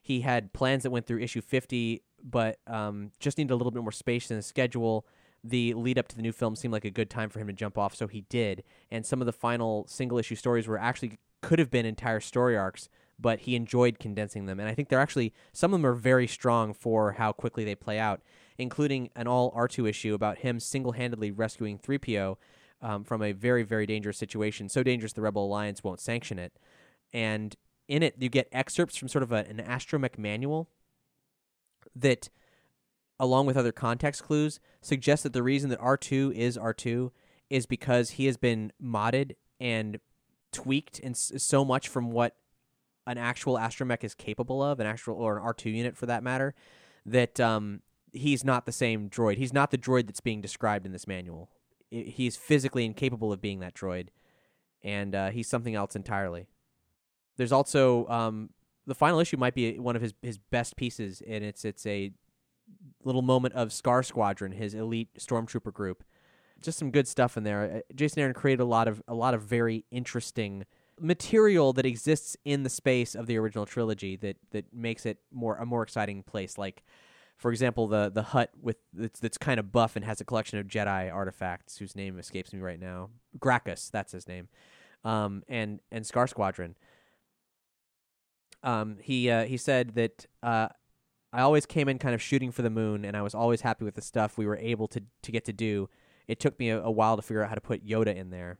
D: he had plans that went through issue 50, but um, just needed a little bit more space in his schedule. The lead up to the new film seemed like a good time for him to jump off, so he did. And some of the final single issue stories were actually could have been entire story arcs, but he enjoyed condensing them. And I think they're actually some of them are very strong for how quickly they play out, including an all R2 issue about him single handedly rescuing 3PO um, from a very, very dangerous situation. So dangerous the Rebel Alliance won't sanction it. And in it, you get excerpts from sort of a, an astromech manual that, along with other context clues, suggests that the reason that R2 is R2 is because he has been modded and tweaked and so much from what an actual astromech is capable of, an actual or an R2 unit for that matter, that um, he's not the same droid. He's not the droid that's being described in this manual. He's physically incapable of being that droid, and uh, he's something else entirely. There's also um, the final issue might be one of his his best pieces, and it's it's a little moment of Scar Squadron, his elite stormtrooper group. Just some good stuff in there. Uh, Jason Aaron created a lot of a lot of very interesting material that exists in the space of the original trilogy that that makes it more a more exciting place. Like, for example, the the Hutt with that's, that's kind of buff and has a collection of Jedi artifacts whose name escapes me right now. Grakkus, that's his name, um, and and Scar Squadron. Um, he uh, he said that uh, I always came in kind of shooting for the moon, and I was always happy with the stuff we were able to to get to do. It took me a, a while to figure out how to put Yoda in there.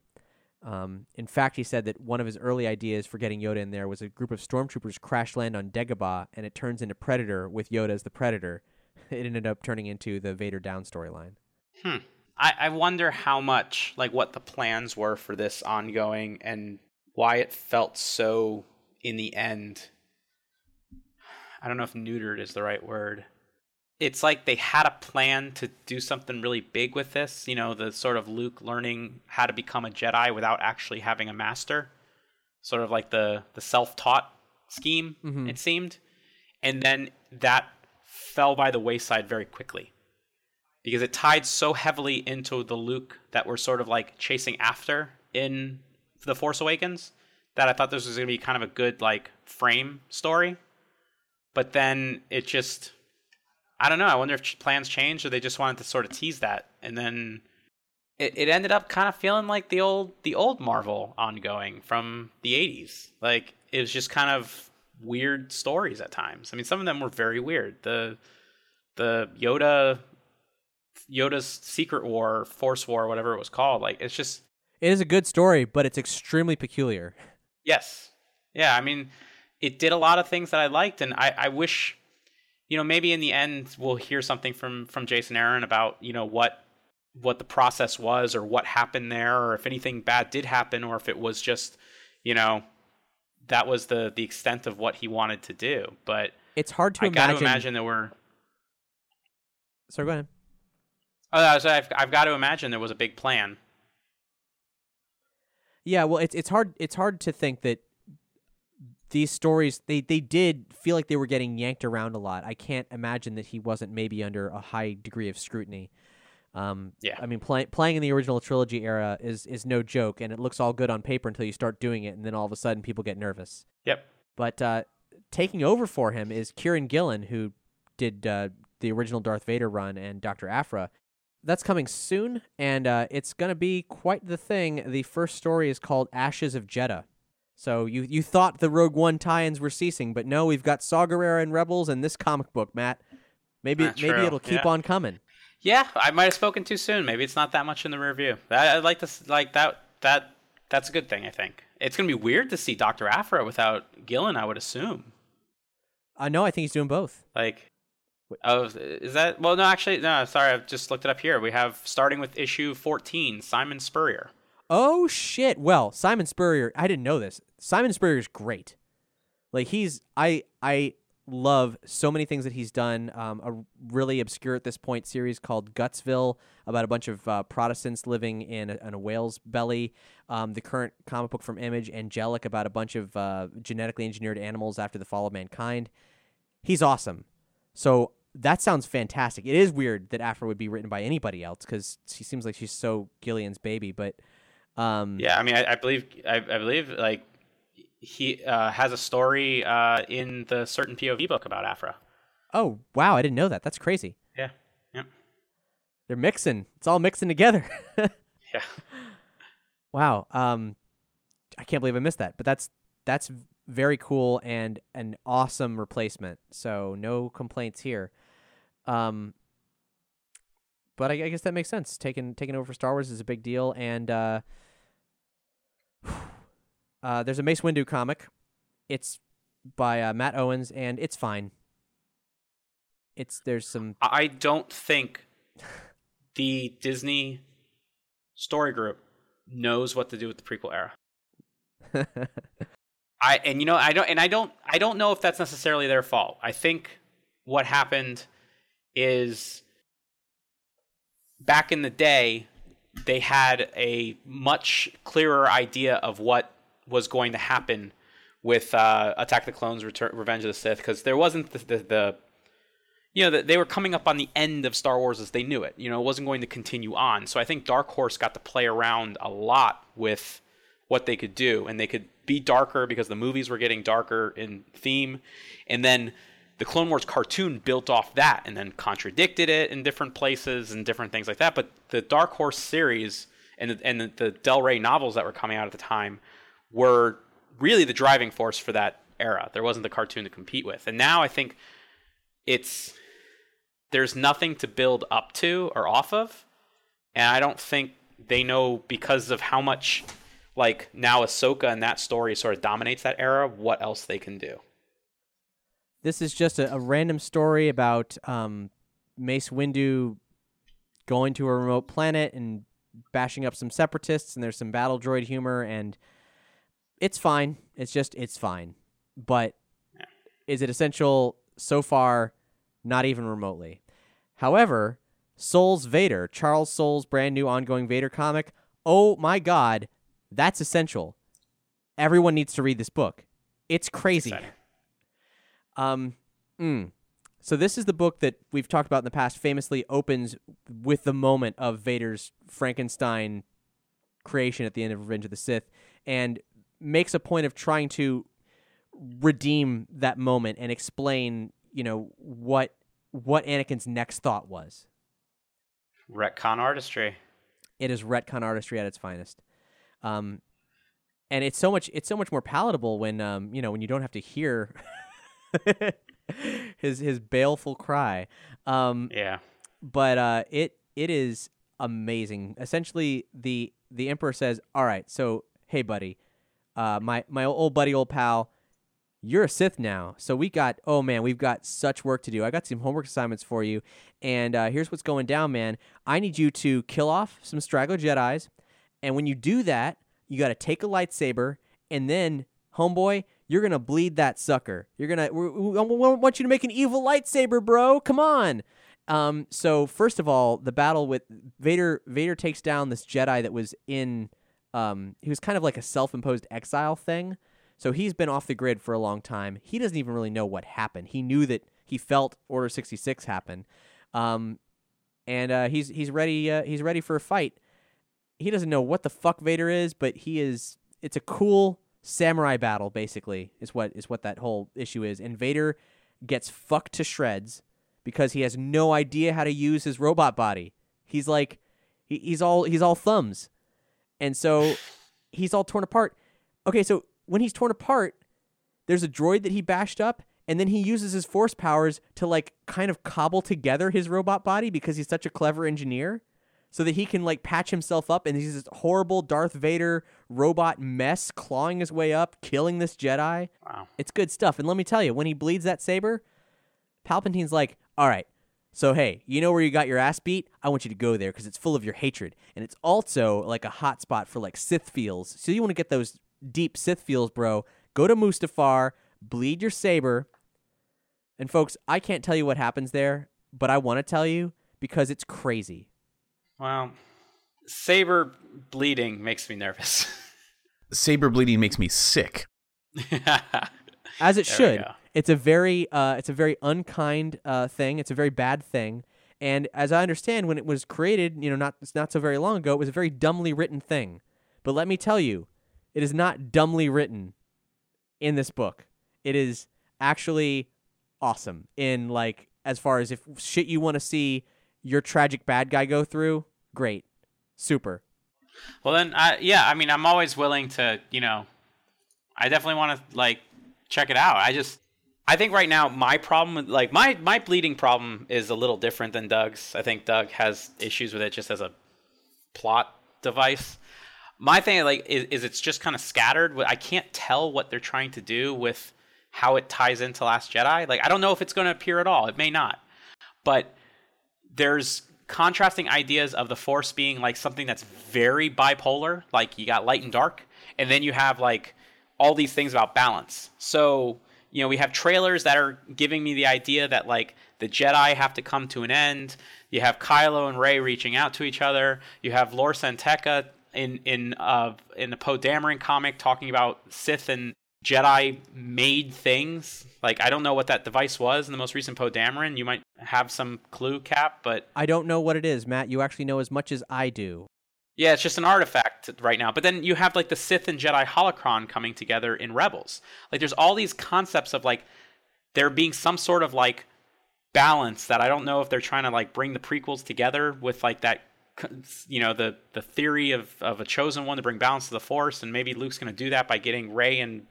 D: Um, in fact, he said that one of his early ideas for getting Yoda in there was a group of stormtroopers crash land on Dagobah, and it turns into Predator with Yoda as the Predator. It ended up turning into the Vader down storyline.
E: Hmm. I, I wonder how much, like, what the plans were for this ongoing and why it felt so, in the end, I don't know if neutered is the right word. It's like they had a plan to do something really big with this, you know, the sort of Luke learning how to become a Jedi without actually having a master. Sort of like the, the self taught scheme,
D: Mhm.
E: it seemed. And then that fell by the wayside very quickly because it tied so heavily into the Luke that we're sort of like chasing after in The Force Awakens that I thought this was going to be kind of a good like frame story. But then it just I don't know, I wonder if plans changed or they just wanted to sort of tease that and then it, it ended up kind of feeling like the old the old Marvel ongoing from the 80s. Like it was just kind of weird stories at times. I mean, some of them were very weird. The the Yoda Yoda's Secret War, Force War, whatever it was called. Like it's just
D: It is a good story, but it's extremely peculiar.
E: yes, yeah. I mean, it did a lot of things that I liked, and I, I wish, you know, maybe in the end we'll hear something from from Jason Aaron about you know what what the process was or what happened there, or if anything bad did happen, or if it was just you know that was the the extent of what he wanted to do. But
D: It's hard to
E: I got
D: imagine.
E: to imagine there were.
D: Sorry, go ahead.
E: Oh, was- I've, I've got to imagine there was a big plan.
D: Yeah, well, it's it's hard it's hard to think that these stories they they did feel like they were getting yanked around a lot. I can't imagine that he wasn't maybe under a high degree of scrutiny. Um,
E: Yeah.
D: I mean, play, playing in the original trilogy era is is no joke, and it looks all good on paper until you start doing it, and then all of a sudden people get nervous.
E: Yep.
D: But uh, taking over for him is Kieron Gillen, who did uh, the original Darth Vader run and Doctor Aphra. That's coming soon, and uh, it's going to be quite the thing. The first story is called Ashes of Jedha. So you you thought the Rogue One tie-ins were ceasing, but no, we've got Saw Gerrera and Rebels and this comic book, Matt. Maybe maybe
E: true,
D: it'll keep
E: yeah.
D: on coming.
E: Yeah, I might have spoken too soon. Maybe it's not that much in the review. I, I'd like to s- like that. That that's a good thing. I think it's gonna be weird to see Doctor Aphra without Gillen. I would assume.
D: Uh, no, I think he's doing both.
E: Like, oh, is that? Well, no, actually, no. Sorry, I've just looked it up here. We have starting with issue fourteen, Simon Spurrier.
D: Oh shit! Well, Simon Spurrier, I didn't know this. Simon Spurrier is great. Like he's I I love so many things that he's done. Um, a really obscure at this point series called Gutsville about a bunch of uh, Protestants living in a, in a whale's belly. Um, the current comic book from Image, Angelic, about a bunch of uh, genetically engineered animals after the fall of mankind. He's awesome. So that sounds fantastic. It is weird that Aphra would be written by anybody else because she seems like she's so Gillen's baby, but. Um,
E: Yeah, I mean, I, I believe, I, I believe, like he uh, has a story uh, in the certain POV book about Aphra.
D: Oh wow, I didn't know that. That's crazy.
E: Yeah, yeah,
D: They're mixing. It's all mixing together.
E: yeah.
D: wow. Um, I can't believe I missed that. But that's that's very cool and an awesome replacement. So no complaints here. Um, but I, I guess that makes sense. Taking taking over for Star Wars is a big deal, and uh, uh, there's a Mace Windu comic. It's by uh, Matt Owens, and it's fine. It's there's some
E: I don't think the Disney story group knows what to do with the prequel era. I and you know I don't and I don't I don't know if that's necessarily their fault. I think what happened is back in the day they had a much clearer idea of what was going to happen with uh, Attack the Clones, Return, Revenge of the Sith, because there wasn't the, the, the you know, they were coming up on the end of Star Wars as they knew it. You know, it wasn't going to continue on. So I think Dark Horse got to play around a lot with what they could do, and they could be darker because the movies were getting darker in theme, and then the Clone Wars cartoon built off that, and then contradicted it in different places and different things like that. But the Dark Horse series and the, and the, the Del Rey novels that were coming out at the time were really the driving force for that era. There wasn't the cartoon to compete with, and now I think it's there's nothing to build up to or off of and i don't think they know because of how much like now ahsoka and that story sort of dominates that era what else they can do
D: This is just a, a random story about um, Mace Windu going to a remote planet and bashing up some separatists, and there's some battle droid humor, and it's fine. It's just it's fine. But is it essential so far? Not even remotely. However, Soule Vader, Charles Soule's brand new ongoing Vader comic. Oh my God, that's essential. Everyone needs to read this book. It's crazy.
E: Exciting.
D: Um, mm. So this is the book that we've talked about in the past. Famously opens with the moment of Vader's Frankenstein creation at the end of Revenge of the Sith, and makes a point of trying to redeem that moment and explain, you know, what what Anakin's next thought was.
E: retcon artistry
D: It is retcon artistry at its finest. Um, and it's so much it's so much more palatable when um, you know, when you don't have to hear his his baleful cry. Um,
E: Yeah.
D: but uh, it it is amazing. Essentially, the the emperor says, "All right, so hey, buddy, uh, my my old buddy, old pal, you're a Sith now. So we got oh man, we've got such work to do. I got some homework assignments for you, and uh, here's what's going down, man. I need you to kill off some straggler Jedi's, and when you do that, you got to take a lightsaber, and then homeboy." You're gonna bleed that sucker. You're gonna. We, we, we want you to make an evil lightsaber, bro. Come on. Um, so first of all, the battle with Vader Vader takes down this Jedi that was in um he was kind of like a self-imposed exile thing. So he's been off the grid for a long time. He doesn't even really know what happened. He knew that he felt Order 66 happen. Um and uh, he's he's ready uh, he's ready for a fight. He doesn't know what the fuck Vader is, but he is it's a cool samurai battle basically. Is what is what that whole issue is. And Vader gets fucked to shreds because he has no idea how to use his robot body. He's like he, he's all he's all thumbs. And so he's all torn apart. Okay, so when he's torn apart, there's a droid that he bashed up and then he uses his force powers to like kind of cobble together his robot body because he's such a clever engineer so that he can like patch himself up and he's this horrible Darth Vader robot mess clawing his way up, killing this Jedi.
E: Wow.
D: It's good stuff. And let me tell you, when he bleeds that saber, Palpatine's like, all right, so hey, you know where you got your ass beat? I want you to go there because it's full of your hatred. And it's also like a hot spot for like Sith feels. So you want to get those deep Sith feels, bro. Go to Mustafar, bleed your saber. And folks, I can't tell you what happens there, but I want to tell you because it's crazy.
E: Well, saber bleeding makes me nervous.
C: Saber bleeding makes me sick.
D: as it
E: There
D: should. It's a very uh, it's a very unkind uh, thing. It's a very bad thing. And as I understand, when it was created, you know, not it's not so very long ago, it was a very dumbly written thing. But let me tell you, it is not dumbly written in this book. It is actually awesome in like as far as if shit you want to see your tragic bad guy go through, great, super.
E: well, then, I, yeah, I mean, I'm always willing to, you know, I definitely want to like check it out. I just, I think right now my problem, like my my bleeding problem, is a little different than Doug's. I think Doug has issues with it just as a plot device. My thing, like, is, is it's just kind of scattered. I can't tell what they're trying to do with how it ties into Last Jedi. Like, I don't know if it's going to appear at all. It may not, but there's contrasting ideas of the force being like something that's very bipolar like you got light and dark and then you have like all these things about balance. So you know we have trailers that are giving me the idea that like the jedi have to come to an end. You have kylo and Rey reaching out to each other. You have Lor San Tekka in in uh in the poe dameron comic talking about sith and Jedi made things. Like I don't know what that device was in the most recent Poe Dameron. You might have some clue, Cap, but
D: I don't know what it is, Matt. You actually know as much as I do.
E: yeah, it's just an artifact right now. But then you have like the Sith and Jedi holocron coming together in Rebels. Like there's all these concepts of like there being some sort of like balance that I don't know if they're trying to like bring the prequels together with like that you know the the theory of of a chosen one to bring balance to the force and maybe Luke's going to do that by getting Rey and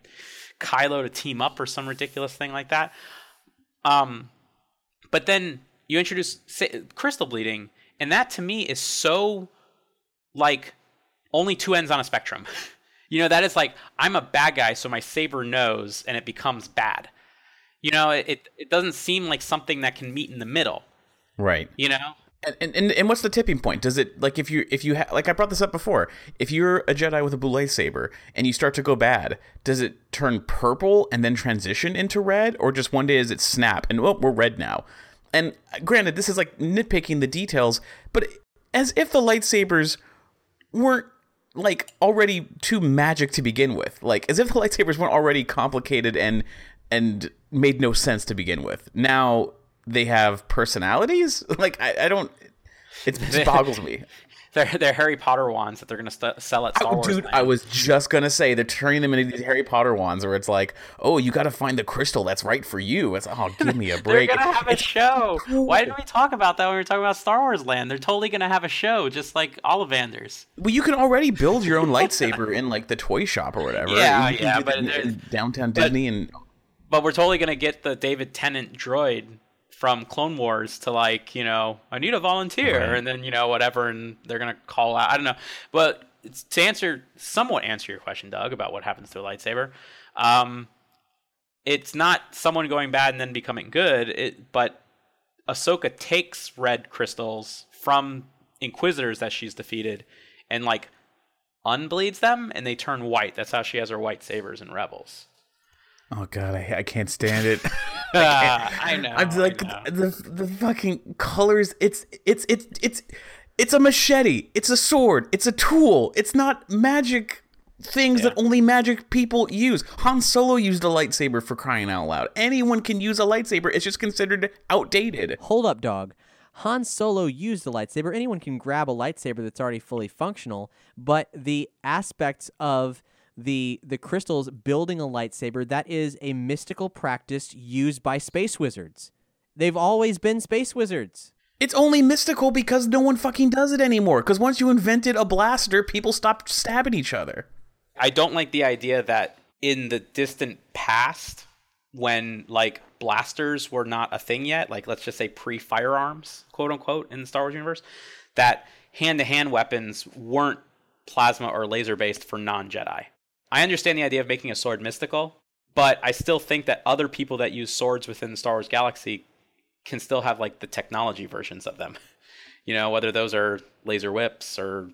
E: Kylo to team up or some ridiculous thing like that. Um but then you introduce crystal bleeding and that to me is so like only two ends on a spectrum. you know, that is like I'm a bad guy, so my saber knows, and it becomes bad. You know, it it doesn't seem like something that can meet in the middle.
C: Right.
E: You know,
C: And, and and what's the tipping point? Does it like if you if you ha- like I brought this up before? If you're a Jedi with a blue saber and you start to go bad, does it turn purple and then transition into red, or just one day is it snap and well we're red now? And uh, granted, this is like nitpicking the details, but as if the lightsabers weren't like already too magic to begin with, like as if the lightsabers weren't already complicated and and made no sense to begin with. Now they have personalities. Like I, I don't. It just boggles me.
E: they're they're Harry Potter wands that they're going to st- sell at Star Wars.
C: Dude,
E: Land.
C: I was just gonna say they're turning them into these Harry Potter wands, where it's like, oh, you got to find the crystal that's right for you. It's oh, give me a break.
E: They're gonna have a show. Why didn't we talk about that when we were talking about Star Wars Land? They're totally gonna have a show, just like Ollivanders.
C: well, you can already build your own lightsaber in like the toy shop or whatever.
E: Yeah, yeah, but
C: in- in downtown Disney and
E: but we're totally gonna get the David Tennant droid from Clone Wars to like, you know, I need a volunteer,
C: Right.
E: and then you know whatever, and they're gonna call out. I don't know, but to answer somewhat answer your question, Doug, about what happens to a lightsaber. Um, it's not someone going bad and then becoming good, it, but Ahsoka takes red crystals from Inquisitors that she's defeated, and like unbleeds them, and they turn white. That's how she has her white sabers in Rebels.
C: Oh god, I, I can't stand it.
E: I know.
C: I'm like
E: know.
C: the the fucking colors. It's it's it's it's it's a machete. It's a sword. It's a tool. It's not magic things that only magic people use. Han Solo used a lightsaber for crying out loud. Anyone can use a lightsaber. It's just considered outdated.
D: Hold up, dog. Han Solo used a lightsaber. Anyone can grab a lightsaber that's already fully functional, but the aspects of the the crystals building a lightsaber that is a mystical practice used by space wizards. They've always been space wizards.
C: It's only mystical because no one fucking does it anymore. Because once you invented a blaster, people stopped stabbing each other.
E: I don't like the idea that in the distant past, when like blasters were not a thing yet, like let's just say pre firearms, quote unquote, in the Star Wars universe, that hand to hand weapons weren't plasma or laser based for non Jedi. I understand the idea of making a sword mystical, but I still think that other people that use swords within the Star Wars galaxy can still have like the technology versions of them. You know, whether those are laser whips or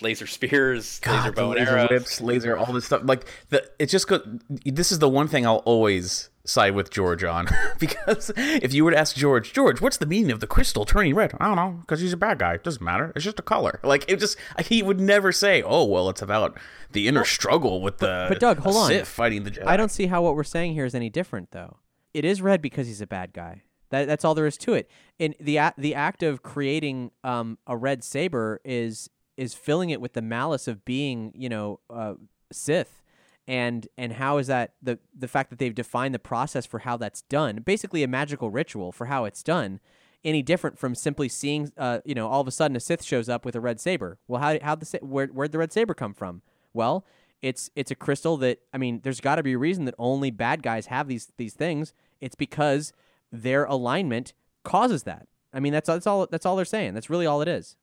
E: laser spears, laser bow and
C: laser
E: arrows.
C: whips, laser, all this stuff. Like the, it just go. This is the one thing I'll always side with George on because if you were to ask George, George, what's the meaning of the crystal turning red? I don't know, because he's a bad guy. It doesn't matter. It's just a color. Like it just he would never say, oh well, it's about the inner struggle with the
D: but Doug, hold on.
C: Sith fighting the Jedi.
D: I don't see how what we're saying here is any different, though. It is red because he's a bad guy. That, that's all there is to it. And the the act of creating um, a red saber is is filling it with the malice of being, you know, uh, Sith. And and how is that the the fact that they've defined the process for how that's done, basically a magical ritual for how it's done, any different from simply seeing, uh, you know, all of a sudden a Sith shows up with a red saber? Well, how how the where where'd the red saber come from? Well, it's it's a crystal that I mean, there's got to be a reason that only bad guys have these these things. It's because their alignment causes that. I mean, that's that's all that's all they're saying. That's really all it is.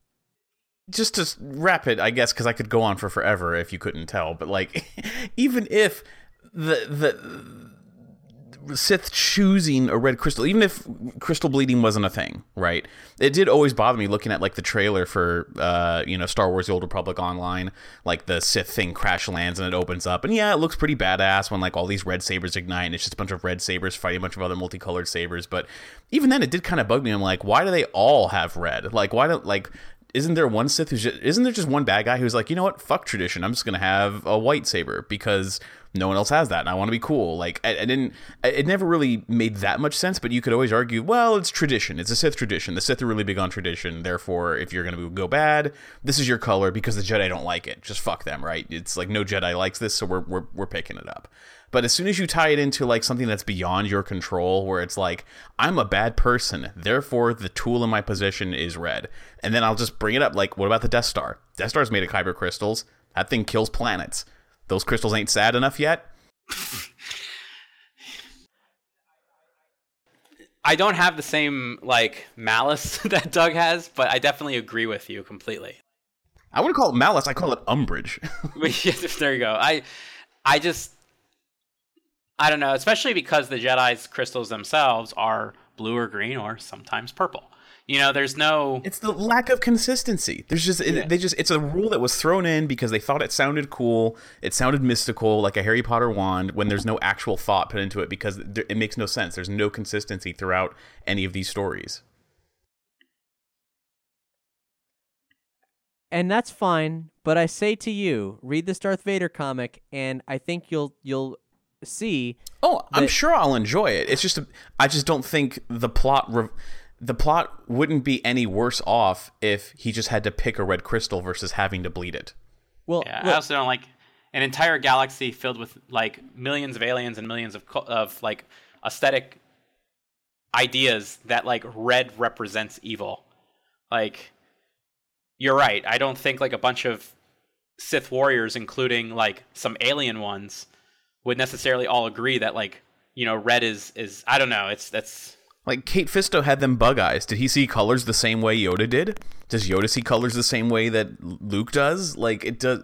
C: Just to wrap it, I guess, because I could go on for forever if you couldn't tell. But like, even if the the Sith choosing a red crystal, even if crystal bleeding wasn't a thing, right? It did always bother me looking at like the trailer for uh, you know Star Wars: The Old Republic Online, like the Sith thing crash lands and it opens up, and yeah, it looks pretty badass when like all these red sabers ignite, and it's just a bunch of red sabers fighting a bunch of other multicolored sabers. But even then, it did kind of bug me. I'm like, why do they all have red? Like, why don't like isn't there one Sith who's just, isn't there just one bad guy who's like, you know what, fuck tradition, I'm just gonna have a white saber because no one else has that, and I want to be cool. Like, I, I didn't, it never really made that much sense. But you could always argue, well, it's tradition. It's a Sith tradition. The Sith are really big on tradition. Therefore, if you're gonna go bad, this is your color because the Jedi don't like it. Just fuck them, right? It's like no Jedi likes this, so we're we're we're picking it up. But as soon as you tie it into like something that's beyond your control, where it's like, I'm a bad person, therefore the tool in my possession is red. And then I'll just bring it up like, what about the Death Star? Death Star's made of kyber crystals. That thing kills planets. Those crystals ain't sad enough yet.
E: I don't have the same like malice that Doug has, but I definitely agree with you completely.
C: I wouldn't call it malice, I call it umbrage.
E: there you go. I I just I don't know, especially because the Jedi's crystals themselves are blue or green or sometimes purple. You know, there's no
C: it's the lack of consistency. There's just it, they just it's a rule that was thrown in because they thought it sounded cool. It sounded mystical, like a Harry Potter wand, when there's no actual thought put into it because there, it makes no sense. There's no consistency throughout any of these stories.
D: And that's fine, but I say to you, read this Darth Vader comic and I think you'll you'll see
C: Oh, I'm sure I'll enjoy it. It's just a, I just don't think the plot re- the plot wouldn't be any worse off if he just had to pick a red crystal versus having to bleed it.
D: well,
E: Yeah, I
D: well,
E: also don't like an entire galaxy filled with like millions of aliens and millions of of like aesthetic ideas that like red represents evil. Like you're right. I don't think like a bunch of Sith warriors including like some alien ones would necessarily all agree that like you know, red is is I don't know. It's that's
C: Like Kit Fisto had them bug eyes. Did he see colors the same way Yoda did? Does Yoda see colors the same way that Luke does? Like it does.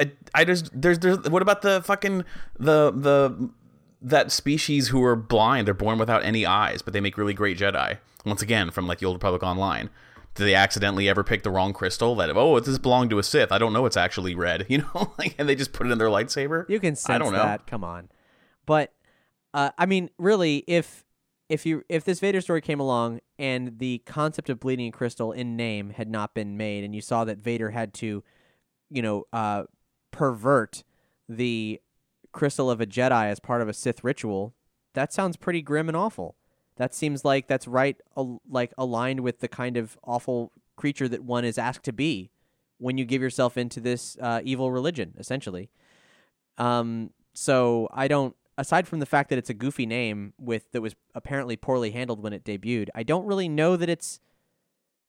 C: I, I just there's there's what about the fucking the the that species who are blind? They're born without any eyes, but they make really great Jedi. Once again, from like the Old Republic Online. Did they accidentally ever pick the wrong crystal? That oh, it this belonged to a Sith. I don't know. It's actually red. You know, like and they just put it in their lightsaber.
D: You can sense
C: I don't know.
D: that. Come on, but uh, I mean, really, if if you if this Vader story came along and the concept of bleeding crystal in name had not been made, and you saw that Vader had to, you know, uh, pervert the crystal of a Jedi as part of a Sith ritual, that sounds pretty grim and awful. That seems like that's right, al- like aligned with the kind of awful creature that one is asked to be when you give yourself into this uh, evil religion, essentially. Um, so I don't. Aside from the fact that it's a goofy name with that was apparently poorly handled when it debuted, I don't really know that it's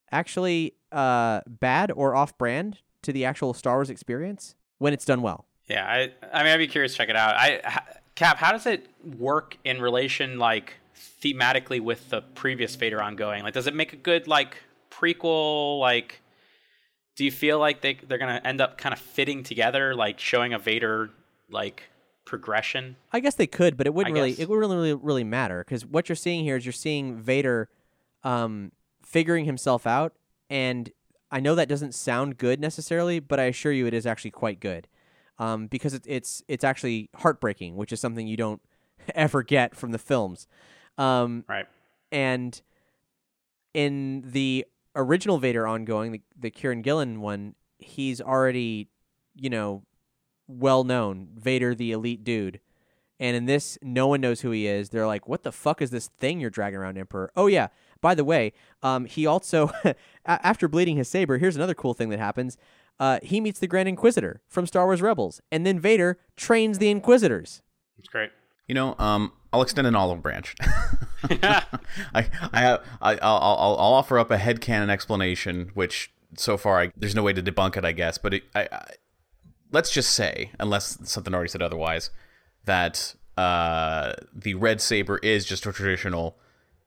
D: actually uh, bad or off-brand to the actual Star Wars experience when it's done well.
E: yeah. I I mean, I'd be curious to check it out. I Cap, how does it work in relation like thematically with the previous Vader ongoing? Like, does it make a good like prequel? Like, do you feel like they they're gonna end up kind of fitting together, like showing a Vader like progression?
D: I guess they could, but it wouldn't
E: I
D: really
E: guess.
D: it wouldn't really really matter because what you're seeing here is you're seeing Vader um, figuring himself out, and I know that doesn't sound good necessarily, but I assure you it is actually quite good um, because it, it's it's actually heartbreaking, which is something you don't ever get from the films. Um,
E: Right.
D: and in the original Vader ongoing, the, the Kieron Gillen one, he's already, you know, well known. Vader, the elite dude. And in this, no one knows who he is. They're like, "What the fuck is this thing you're dragging around, Emperor?" Oh yeah. By the way, um, he also, after bleeding his saber, here's another cool thing that happens. Uh, he meets the Grand Inquisitor from Star Wars Rebels, and then Vader trains the Inquisitors.
E: It's great.
C: You know, um, I'll extend an olive branch. I, I have, I, I'll, I'll, I'll offer up a headcanon explanation, which so far I, there's no way to debunk it, I guess. But it, I, I, let's just say, unless something already said otherwise, that uh, the red saber is just a traditional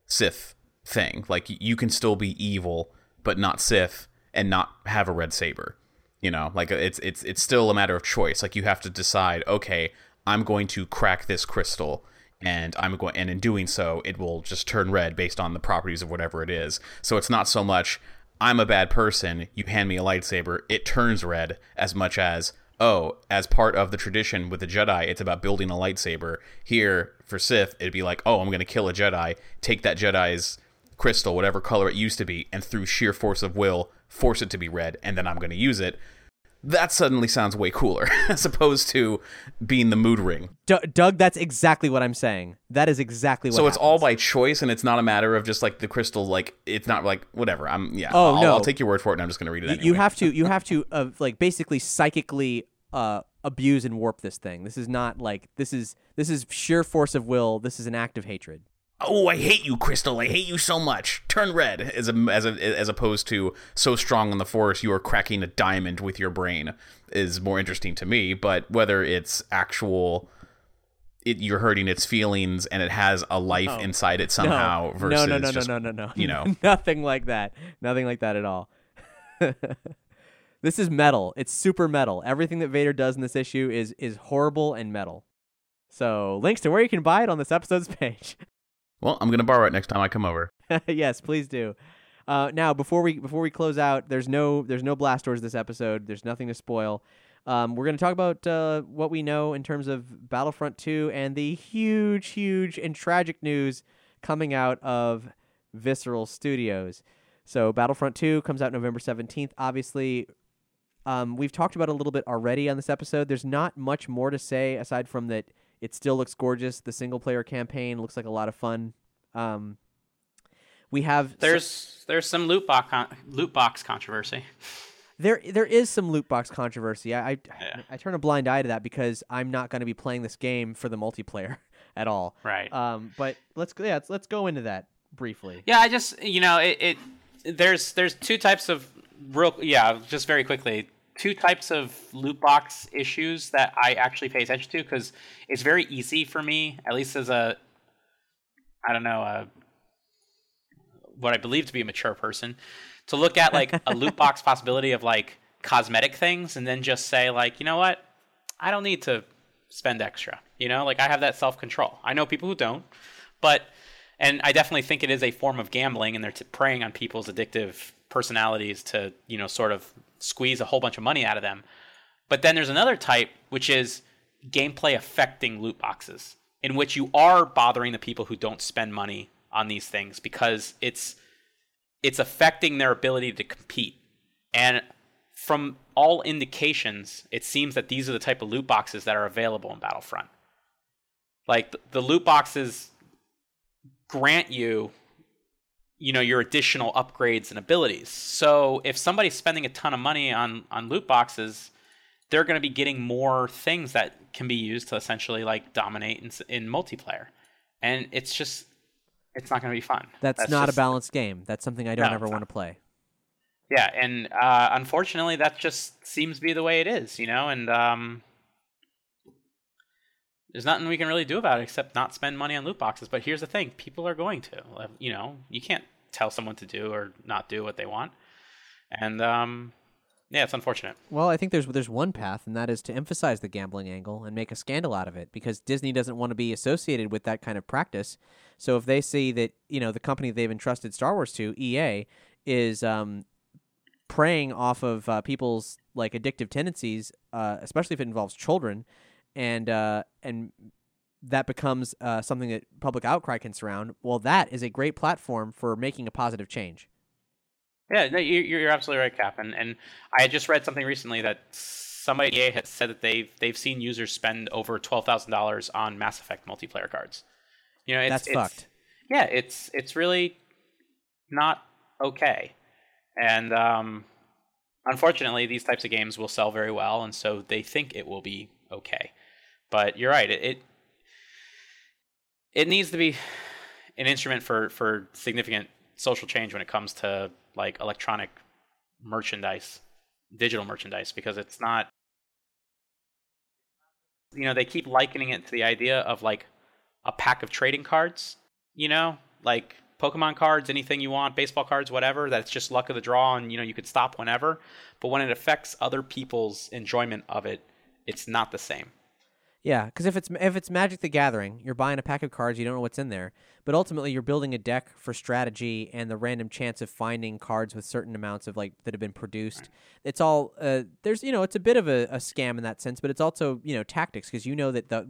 C: Sith thing. Like you can still be evil, but not Sith, and not have a red saber. You know, like it's it's it's still a matter of choice. Like you have to decide, okay, I'm going to crack this crystal and I'm going and in doing so it will just turn red based on the properties of whatever it is. So it's not so much I'm a bad person, you hand me a lightsaber, it turns red as much as oh, as part of the tradition with the Jedi, it's about building a lightsaber. Here for Sith, it'd be like, oh, I'm going to kill a Jedi, take that Jedi's crystal, whatever color it used to be, and through sheer force of will, force it to be red, and then I'm going to use it. That suddenly sounds way cooler as opposed to being the mood ring.
D: D- Doug, that's exactly what I'm saying. That is exactly what.
C: So it's all by choice, and it's not a matter of just like the crystal. Like it's not like whatever. I'm yeah.
D: Oh,
C: I'll,
D: no.
C: I'll take your word for it, and I'm just going to read it.
D: You-
C: Anyway.
D: You have to. You have to. Uh, like basically psychically uh, abuse and warp this thing. This is not like this is this is sheer force of will. This is an act of hatred.
C: Oh, I hate you, Crystal. I hate you so much. Turn red, as a, as a, as opposed to so strong on the force you are cracking a diamond with your brain is more interesting to me. But whether it's actual. It, you're hurting its feelings, and it has a life inside it somehow.
D: no,
C: versus
D: no, no, no,
C: just,
D: no, no, no, no.
C: you know.
D: nothing like that. Nothing like that at all. this is metal. It's super metal. Everything that Vader does in this issue is is horrible and metal. So links to where you can buy it on this episode's page.
C: Well, I'm gonna borrow it next time I come over.
D: yes, please do. Uh, now, before we before we close out, there's no there's no blast doors this episode. There's nothing to spoil. Um, we're going to talk about uh, what we know in terms of Battlefront 2 and the huge, huge, and tragic news coming out of Visceral Studios. So, Battlefront 2 comes out November 17th. Obviously, um, we've talked about a little bit already on this episode. There's not much more to say aside from that it still looks gorgeous. The single player campaign looks like a lot of fun. Um, we have
E: There's there's some loot box con- loot box controversy.
D: there there is some loot box controversy. I I,
E: Yeah.
D: I turn a blind eye to that because I'm not going to be playing this game for the multiplayer at all.
E: Right.
D: Um, but let's yeah let's, let's go into that briefly.
E: Yeah, I just you know it, it there's there's two types of real yeah just very quickly two types of loot box issues that I actually pay attention to because it's very easy for me, at least as a, I don't know, a, what I believe to be a mature person, to look at like a loot box possibility of like cosmetic things and then just say like, you know what, I don't need to spend extra. You know, like I have that self control. I know people who don't, but and I definitely think it is a form of gambling, and they're t- preying on people's addictive personalities to you know sort of squeeze a whole bunch of money out of them. But then there's another type, which is gameplay affecting loot boxes, in which you are bothering the people who don't spend money on these things because it's it's affecting their ability to compete. And from all indications, it seems that these are the type of loot boxes that are available in Battlefront. Like the, the loot boxes grant you you know your additional upgrades and abilities. So if somebody's spending a ton of money on on loot boxes, they're going to be getting more things that can be used to essentially like dominate in, in multiplayer. And it's just it's not going to be fun.
D: That's, not
E: just,
D: a balanced game. That's something I don't
E: No,
D: ever want to play.
E: Yeah, and uh, unfortunately, that just seems to be the way it is, you know. And um, there's nothing we can really do about it except not spend money on loot boxes. But here's the thing: people are going to. Uh, You know, you can't tell someone to do or not do what they want. And um, yeah, it's unfortunate.
D: Well, I think there's there's one path, and that is to emphasize the gambling angle and make a scandal out of it, because Disney doesn't want to be associated with that kind of practice. So if they see that you know the company they've entrusted Star Wars to, EA, is um, preying off of uh, people's like addictive tendencies, uh, especially if it involves children, and uh, and that becomes uh, something that public outcry can surround. Well, that is a great platform for making a positive change.
E: Yeah, no, you- you're absolutely right, Cap. And and I had just read something recently that somebody EA had said that they've they've seen users spend over twelve thousand dollars on Mass Effect multiplayer cards. You know, it's,
D: That's
E: it's-
D: fucked.
E: Yeah, it's it's really not okay, and um, unfortunately, these types of games will sell very well, and so they think it will be okay. But you're right; it it, it needs to be an instrument for for significant social change when it comes to like electronic merchandise, digital merchandise, because it's not. You know, they keep likening it to the idea of like a pack of trading cards. You know, like Pokemon cards, anything you want, baseball cards, whatever. That's just luck of the draw, and you know you could stop whenever. But when it affects other people's enjoyment of it, it's not the same.
D: Yeah, because if it's if it's Magic the Gathering, you're buying a pack of cards, you don't know what's in there, but ultimately you're building a deck for strategy and the random chance of finding cards with certain amounts of like that have been produced. It's all uh, there's you know it's a bit of a, a scam in that sense, but it's also you know tactics because you know that the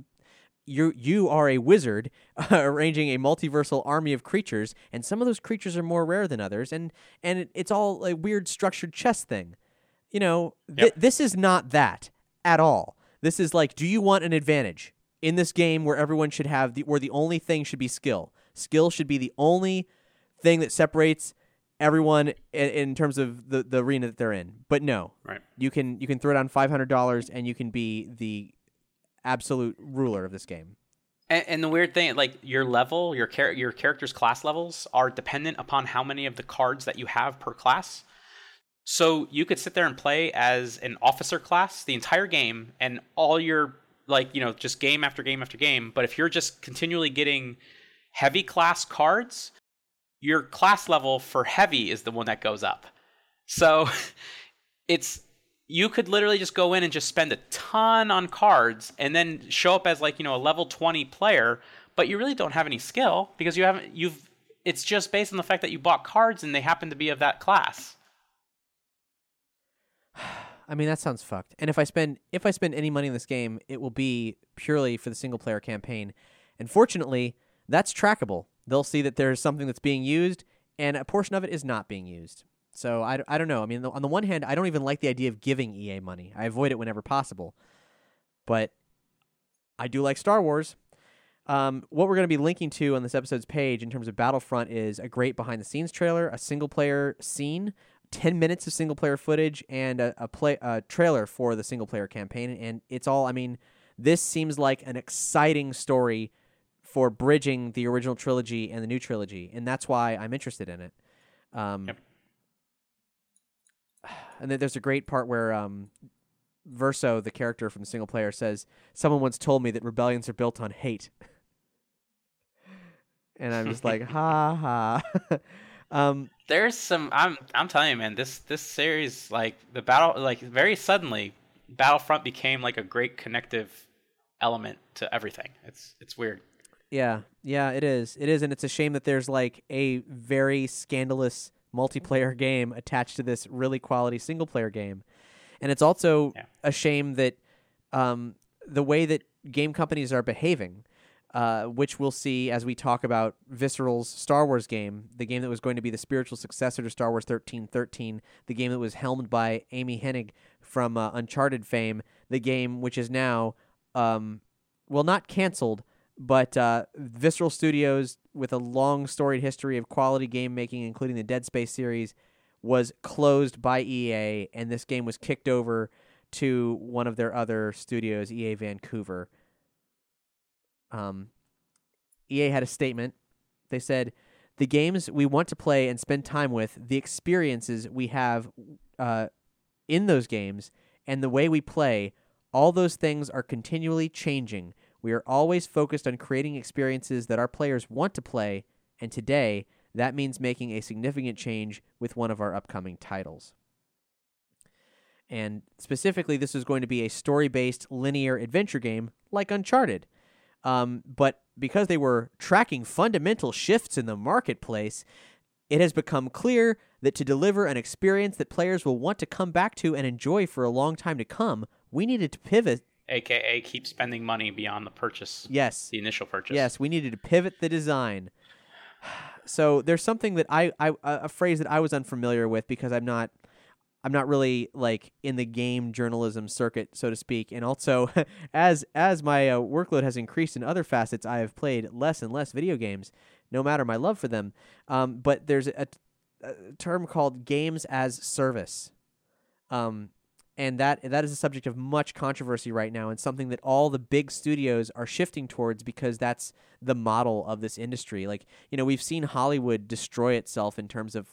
D: you you are a wizard arranging a multiversal army of creatures, and some of those creatures are more rare than others, and and it, it's all a weird structured chess thing. You know, th-
E: Yep.
D: this is not that at all. This is like, do you want an advantage in this game where everyone should have the where the only thing should be skill? Skill should be the only thing that separates everyone in, in terms of the, the arena that they're in. But no,
E: Right.
D: you can you can throw down five hundred dollars and you can be the absolute ruler of this game.
E: And, and the weird thing, like your level, your char- your character's class levels are dependent upon how many of the cards that you have per class. So you could sit there and play as an officer class the entire game, and all your like you know just game after game after game. But if you're just continually getting heavy class cards, your class level for heavy is the one that goes up. So it's you could literally just go in and just spend a ton on cards and then show up as like you know a level 20 player but you really don't have any skill because you haven't you've it's just based on the fact that you bought cards and they happen to be of that class
D: I mean that sounds fucked. And if I spend if I spend any money in this game, it will be purely for the single player campaign. And fortunately, that's trackable. They'll see that there's something that's being used and a portion of it is not being used. So I, I don't know. I mean, on the one hand, I don't even like the idea of giving EA money. I avoid it whenever possible. But I do like Star Wars. Um, what we're going to be linking to on this episode's page in terms of Battlefront is a great behind the scenes trailer, a single player scene, 10 minutes of single player footage, and a, a play a trailer for the single player campaign. And it's all, I mean, this seems like an exciting story for bridging the original trilogy and the new trilogy. And that's why I'm interested in it. Um,
E: Yep.
D: and then there's a great part where um, Versio, the character from the single player, says, "Someone once told me that rebellions are built on hate." and I'm just like, ha ha. um,
E: There's some. I'm. I'm telling you, man. This this series, like the battle, like very suddenly, Battlefront became like a great connective element to everything. It's it's weird.
D: Yeah, yeah, it is. It is, and it's a shame that there's like a very scandalous multiplayer game attached to this really quality single player game, and it's also
E: Yeah.
D: a shame that um, the way that game companies are behaving, uh, which we'll see as we talk about Visceral's Star Wars game, the game that was going to be the spiritual successor to Star Wars thirteen thirteen, the game that was helmed by Amy Hennig from uh, Uncharted fame, the game which is now, um, well, not canceled but uh, Visceral Studios, with a long storied history of quality game making, including the Dead Space series, was closed by EA, and this game was kicked over to one of their other studios, EA Vancouver. Um, EA had a statement. They said, "The games we want to play and spend time with, the experiences we have uh, in those games, and the way we play, all those things are continually changing." We are always focused on creating experiences that our players want to play, and today that means making a significant change with one of our upcoming titles. And specifically, this is going to be a story based linear adventure game like Uncharted. Um, but because they were tracking fundamental shifts in the marketplace, it has become clear that to deliver an experience that players will want to come back to and enjoy for a long time to come, we needed to pivot
E: AKA keep spending money beyond the purchase,
D: Yes.
E: the initial purchase.
D: Yes, we needed to pivot the design. So there's something that I, I a phrase that I was unfamiliar with because I'm not I'm not really like in the game journalism circuit, so to speak. And also, as as my uh, workload has increased in other facets, I have played less and less video games, no matter my love for them. Um, but there's a, a term called games as service. Um, and that that is a subject of much controversy right now and something that all the big studios are shifting towards because that's the model of this industry like you know we've seen hollywood destroy itself in terms of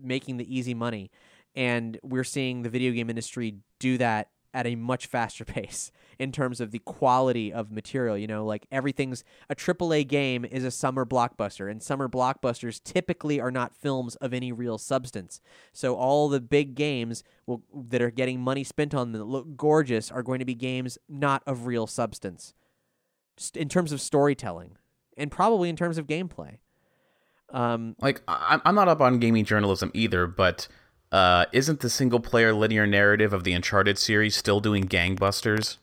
D: making the easy money and we're seeing the video game industry do that at a much faster pace in terms of the quality of material you know like everything's a AAA game is a summer blockbuster and summer blockbusters typically are not films of any real substance. So all the big games will, that are getting money spent on them that look gorgeous are going to be games not of real substance. St- in terms of storytelling and probably in terms of gameplay. Um,
C: Like I'm not up on gaming journalism either, but uh, isn't the single player linear narrative of the Uncharted series still doing gangbusters?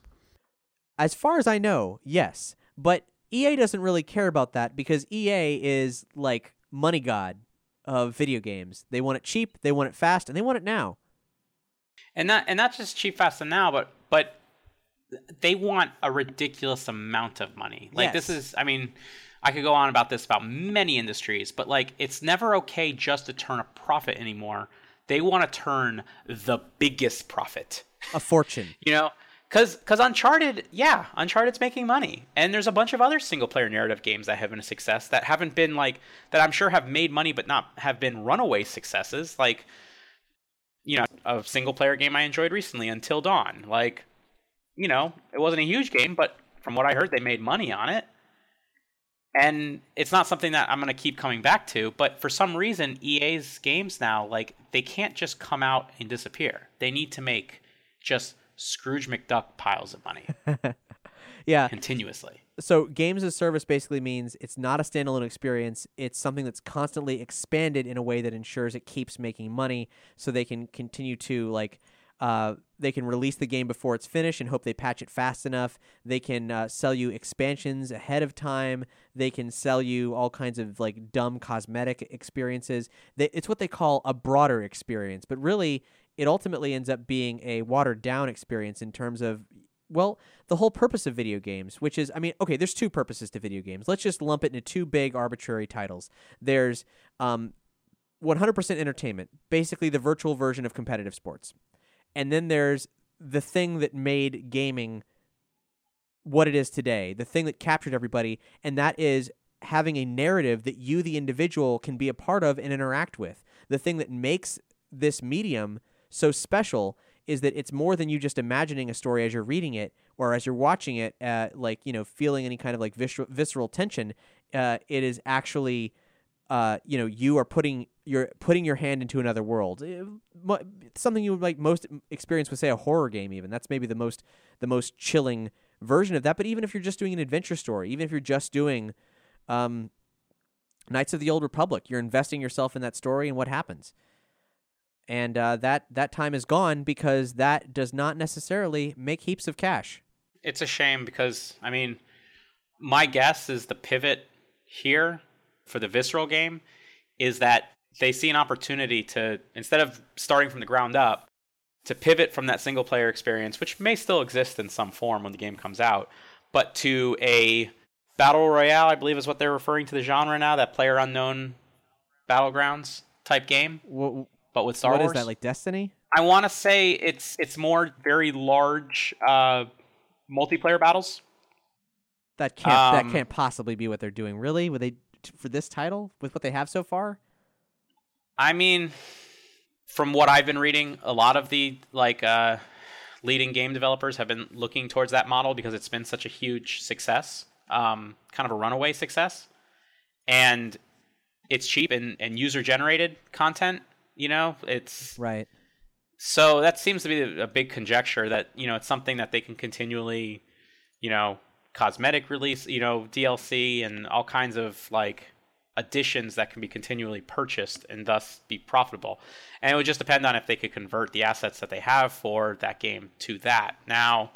D: As far as I know, yes. But EA doesn't really care about that because EA is like money god of video games. They want it cheap, they want it fast, and they want it now.
E: and not and not just cheap, fast, and now, but but they want a ridiculous amount of money. Like this is, I mean, I could go on about this about many industries, but like it's never okay just to turn a profit anymore. They want to turn the biggest profit.
D: A fortune.
E: You know, because because Uncharted, yeah, Uncharted's making money, and there's a bunch of other single player narrative games that have been a success that haven't been like that. I'm sure have made money, but not have been runaway successes. Like, you know, a single player game I enjoyed recently, Until Dawn. Like, you know, it wasn't a huge game, but from what I heard, they made money on it. And it's not something that I'm going to keep coming back to, but for some reason, EA's games now, like, they can't just come out and disappear. They need to make just Scrooge McDuck piles of money
D: Yeah.
E: continuously.
D: So games as service basically means it's not a standalone experience. It's something that's constantly expanded in a way that ensures it keeps making money so they can continue to like uh, they can release the game before it's finished and hope they patch it fast enough. They can uh, sell you expansions ahead of time. They can sell you all kinds of like dumb cosmetic experiences. They, it's what they call a broader experience, but really it ultimately ends up being a watered down experience in terms of well, the whole purpose of video games, which is, I mean, okay, there's two purposes to video games. Let's just lump it into two big arbitrary titles. There's um, 100% entertainment, basically the virtual version of competitive sports. And then there's the thing that made gaming what it is today, the thing that captured everybody, and that is having a narrative that you, the individual, can be a part of and interact with. The thing that makes this medium so special is that it's more than you just imagining a story as you're reading it or as you're watching it, uh, like you know, feeling any kind of like visceral, tension. Uh, it is actually, uh, you know, you are putting you're putting your hand into another world. Eh, mo- Something you would like most experience with, say, a horror game. Even that's maybe the most the most chilling version of that. But even if you're just doing an adventure story, even if you're just doing um, Knights of the Old Republic, you're investing yourself in that story and what happens and uh, that that time is gone because that does not necessarily make heaps of cash.
E: It's a shame because I mean, my guess is the pivot here for the visceral game is that they see an opportunity to instead of starting from the ground up to pivot from that single player experience which may still exist in some form when the game comes out but to a battle royale i believe is what they're referring to the genre now that player unknown battlegrounds type game
D: What,
E: but with Star
D: what
E: Wars.
D: is that like Destiny?
E: I want to say it's it's more very large uh, multiplayer battles.
D: That can't
E: Um,
D: that can't possibly be what they're doing. Really? Would they for this title with what they have so far?
E: I mean, from what I've been reading, a lot of the like uh, leading game developers have been looking towards that model because it's been such a huge success, um, kind of a runaway success, and it's cheap and, and user generated content. You know, it's
D: Right.
E: So that seems to be a big conjecture that you know it's something that they can continually, you know, cosmetic release, you know, DLC and all kinds of like additions that can be continually purchased and thus be profitable. And it would just depend on if they could convert the assets that they have for that game to that. Now,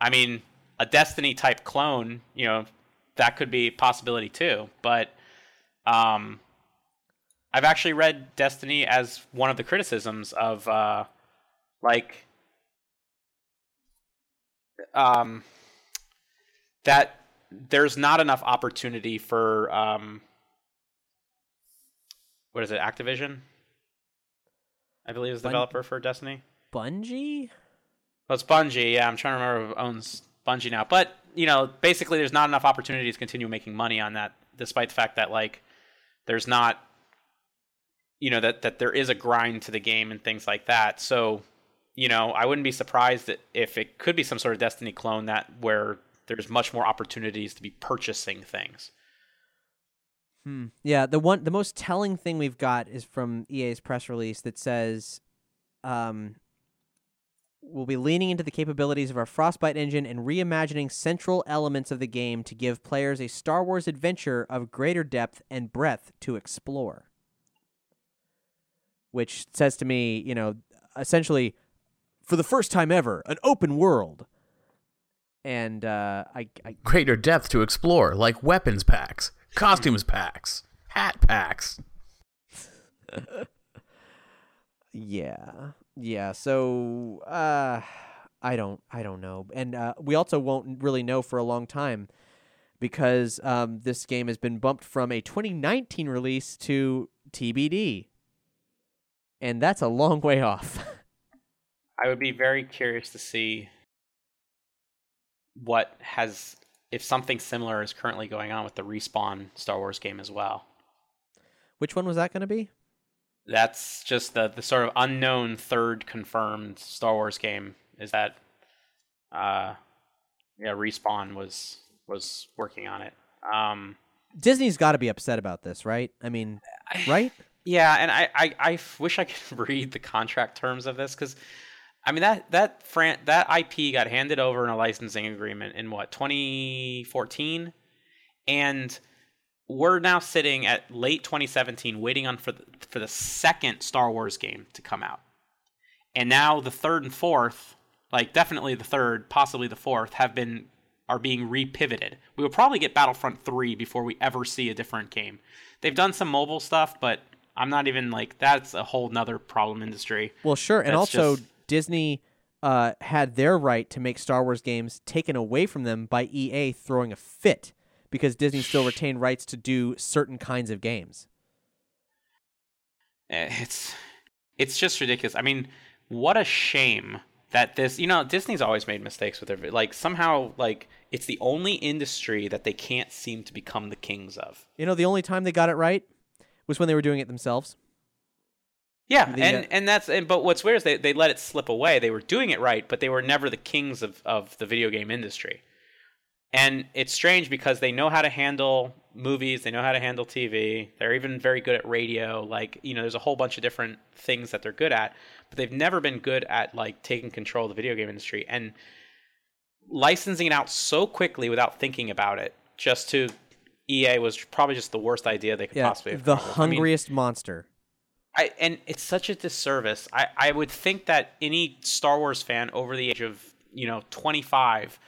E: I mean, a Destiny type clone, you know, that could be possibility too. But um, I've actually read Destiny as one of the criticisms of uh, like um, that there's not enough opportunity for um, what is it, Activision? I believe is the
D: Bun-
E: developer for Destiny.
D: Bungie?
E: Well, it's Bungie. Yeah, I'm trying to remember who owns Bungie now. But you know, basically, there's not enough opportunity to continue making money on that, despite the fact that like there's not, you know, that that there is a grind to the game and things like that. So, you know, I wouldn't be surprised that if it could be some sort of Destiny clone that where there's much more opportunities to be purchasing things.
D: Hmm. Yeah, the one the most telling thing we've got is from EA's press release that says um we'll be leaning into the capabilities of our Frostbite engine and reimagining central elements of the game to give players a Star Wars adventure of greater depth and breadth to explore. Which says to me, you know, essentially for the first time ever, an open world. And uh I I
C: Greater depth to explore, like weapons packs, costumes packs, hat packs.
D: Yeah. Yeah. So uh I don't I don't know. And uh we also won't really know for a long time because um this game has been bumped from a 2019 release to TBD. And that's a long way off.
E: I would be very curious to see what has if something similar is currently going on with the respawn Star Wars game as well.
D: Which one was that going to be?
E: That's just the the sort of unknown third confirmed Star Wars game is that uh yeah, respawn was was working on it. Um
D: Disney's got to be upset about this, right? I mean, right?
E: Yeah, and I I wish I could read the contract terms of this because, I mean that that Fran- that IP got handed over in a licensing agreement in what 2014, and we're now sitting at late 2017 waiting on for the, for the second Star Wars game to come out, and now the third and fourth, like definitely the third, possibly the fourth, have been are being repivoted. We will probably get Battlefront 3 before we ever see a different game. They've done some mobile stuff, but I'm not even like that's a whole nother problem industry.
D: Well, sure, and also
E: just-
D: Disney uh, had their right to make Star Wars games taken away from them by EA throwing a fit because Disney still retained rights to do certain kinds of games.
E: Eh, It's it's just ridiculous. I mean, what a shame that this, you know, Disney's always made mistakes with their like somehow like it's the only industry that they can't seem to become the kings of.
D: You know, the only time they got it right was when they were doing it themselves.
E: Yeah,
D: The,
E: and
D: uh,
E: and that's and but what's weird is they, they let it slip away. They were doing it right, but they were never the kings of, of the video game industry. And it's strange because they know how to handle movies, they know how to handle TV. They're even very good at radio. Like, you know, there's a whole bunch of different things that they're good at, but they've never been good at like taking control of the video game industry and licensing it out so quickly without thinking about it just to EA was probably just the worst idea they could
D: Yeah,
E: possibly have
D: the
E: with. I mean,
D: hungriest monster.
E: I and it's such a disservice. I, I would think that any Star Wars fan over the age of, you know, 25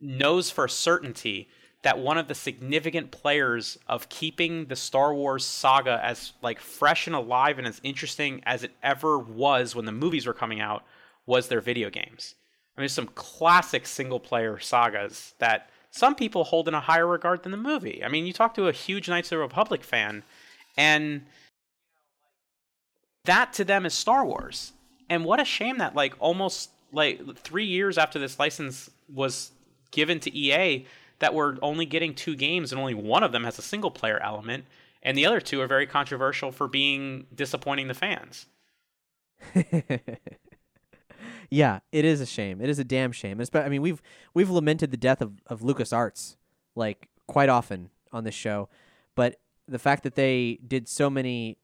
E: knows for certainty that one of the significant players of keeping the Star Wars saga as like fresh and alive and as interesting as it ever was when the movies were coming out was their video games. I mean, some classic single player sagas that some people hold in a higher regard than the movie. I mean, you talk to a huge Knights of the Republic fan and that to them is Star Wars. And what a shame that like almost like 3 years after this license was given to EA that we're only getting two games and only one of them has a single player element and the other two are very controversial for being disappointing the fans.
D: yeah, it is a shame. It is a damn shame. Espe- I mean, we've we've lamented the death of of LucasArts like quite often on this show, but the fact that they did so many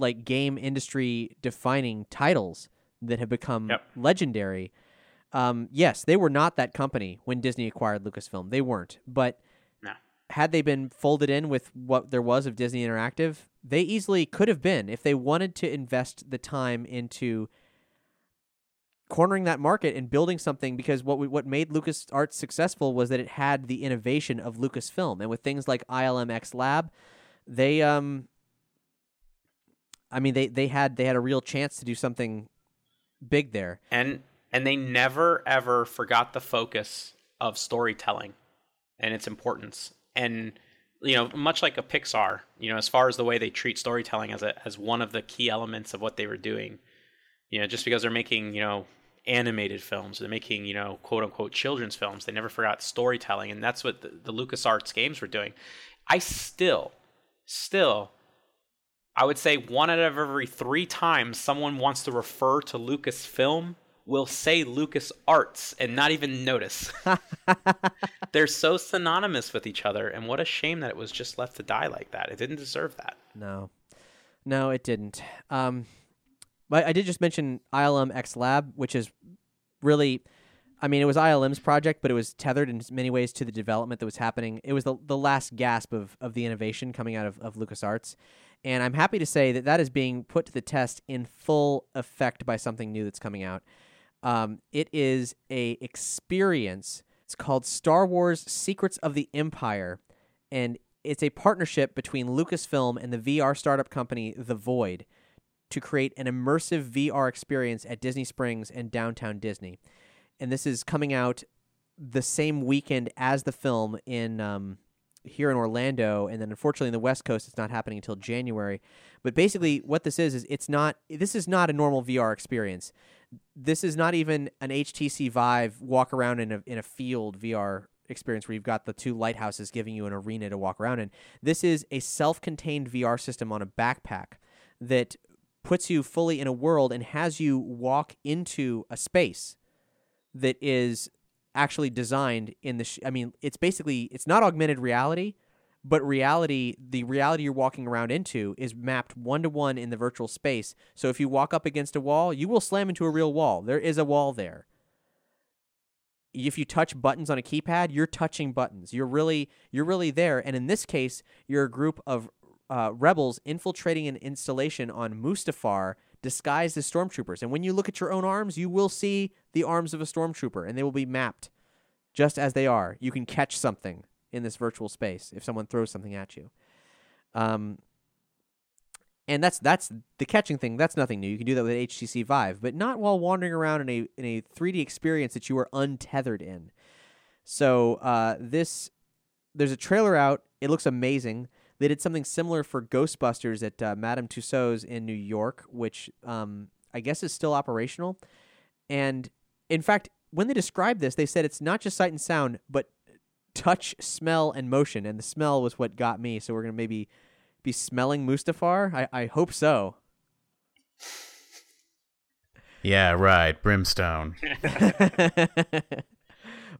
D: like game industry defining titles that have become
E: Yep.
D: legendary. Um, yes, they were not that company when Disney acquired Lucasfilm. They weren't. But
E: No.
D: had they been folded in with what there was of Disney Interactive, they easily could have been if they wanted to invest the time into cornering that market and building something because what we, what made LucasArts successful was that it had the innovation of Lucasfilm and with things like ILMX Lab, they um I mean they they had they had a real chance to do something big there.
E: and and they never ever forgot the focus of storytelling and its importance and you know much like a pixar you know as far as the way they treat storytelling as a as one of the key elements of what they were doing you know just because they're making you know animated films they're making you know quote unquote children's films they never forgot storytelling and that's what the, the lucasarts games were doing i still still I would say one out of every three times someone wants to refer to Lucasfilm will say Lucas Arts and not even notice. They're so synonymous with each other, and what a shame that it was just left to die like that. It didn't deserve that.
D: No, no, it didn't. Um, but I did just mention ILM X Lab, which is really, I mean, it was ILM's project, but it was tethered in many ways to the development that was happening. It was the the last gasp of of the innovation coming out of of LucasArts, and I'm happy to say that that is being put to the test in full effect by something new that's coming out. Um, it is a experience. It's called Star Wars: Secrets of the Empire, and it's a partnership between Lucasfilm and the VR startup company The Void to create an immersive VR experience at Disney Springs and downtown Disney. And this is coming out the same weekend as the film in um, here in Orlando, and then unfortunately in the West Coast, it's not happening until January. But basically, what this is is it's not this is not a normal VR experience. This is not even an HTC Vive walk around in a in a field VR experience where you've got the two lighthouses giving you an arena to walk around in. This is a self-contained VR system on a backpack that puts you fully in a world and has you walk into a space that is actually designed in the sh- I mean it's basically it's not augmented reality but reality the reality you're walking around into is mapped one to one in the virtual space. So if you walk up against a wall you will slam into a real wall. There is a wall there. If you touch buttons on a keypad you're touching buttons. You're really you're really there. And in this case you're a group of uh, rebels infiltrating an installation on Mustafar disguised as stormtroopers. And when you look at your own arms, you will see the arms of a stormtrooper, and they will be mapped just as they are. You can catch something in this virtual space if someone throws something at you. Um, and that's that's the catching thing. That's nothing new. You can do that with HTC Vive, but not while wandering around in a in a 3D experience that you are untethered in. So uh, this there's a trailer out. It looks amazing. They did something similar for Ghostbusters at uh, Madame Tussauds in New York, which um, I guess is still operational. And in fact, when they described this, they said it's not just sight and sound, but touch, smell, and motion. And the smell was what got me. So we're gonna maybe be smelling Mustafar. I, I hope so.
C: Yeah, right. Brimstone.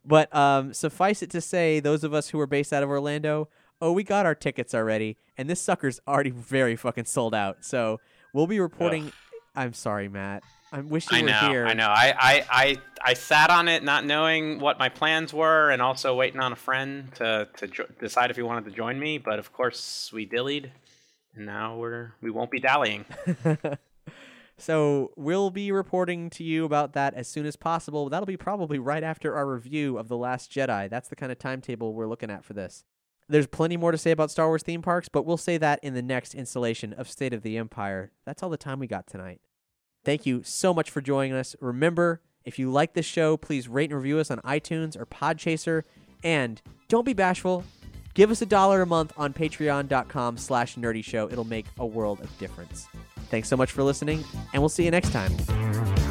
D: but um, suffice it to say, those of us who are based out of Orlando, oh, we got our tickets already, and this sucker's already very fucking sold out. So we'll be reporting.
E: Ugh.
D: I'm sorry, Matt. I wish you
E: I
D: were
E: know,
D: here.
E: I know. I, I, I, I sat on it not knowing what my plans were and also waiting on a friend to, to jo- decide if he wanted to join me. But of course, we dillied, and now we're we won't be dallying.
D: So we'll be reporting to you about that as soon as possible. That'll be probably right after our review of The Last Jedi. That's the kind of timetable we're looking at for this. There's plenty more to say about Star Wars theme parks, but we'll say that in the next installation of State of the Empire. That's all the time we got tonight. Thank you so much for joining us. Remember, if you like this show, please rate and review us on iTunes or Podchaser. And don't be bashful. Give us a dollar a month on patreon.com slash nerdy show. It'll make a world of difference. Thanks so much for listening, and we'll see you next time.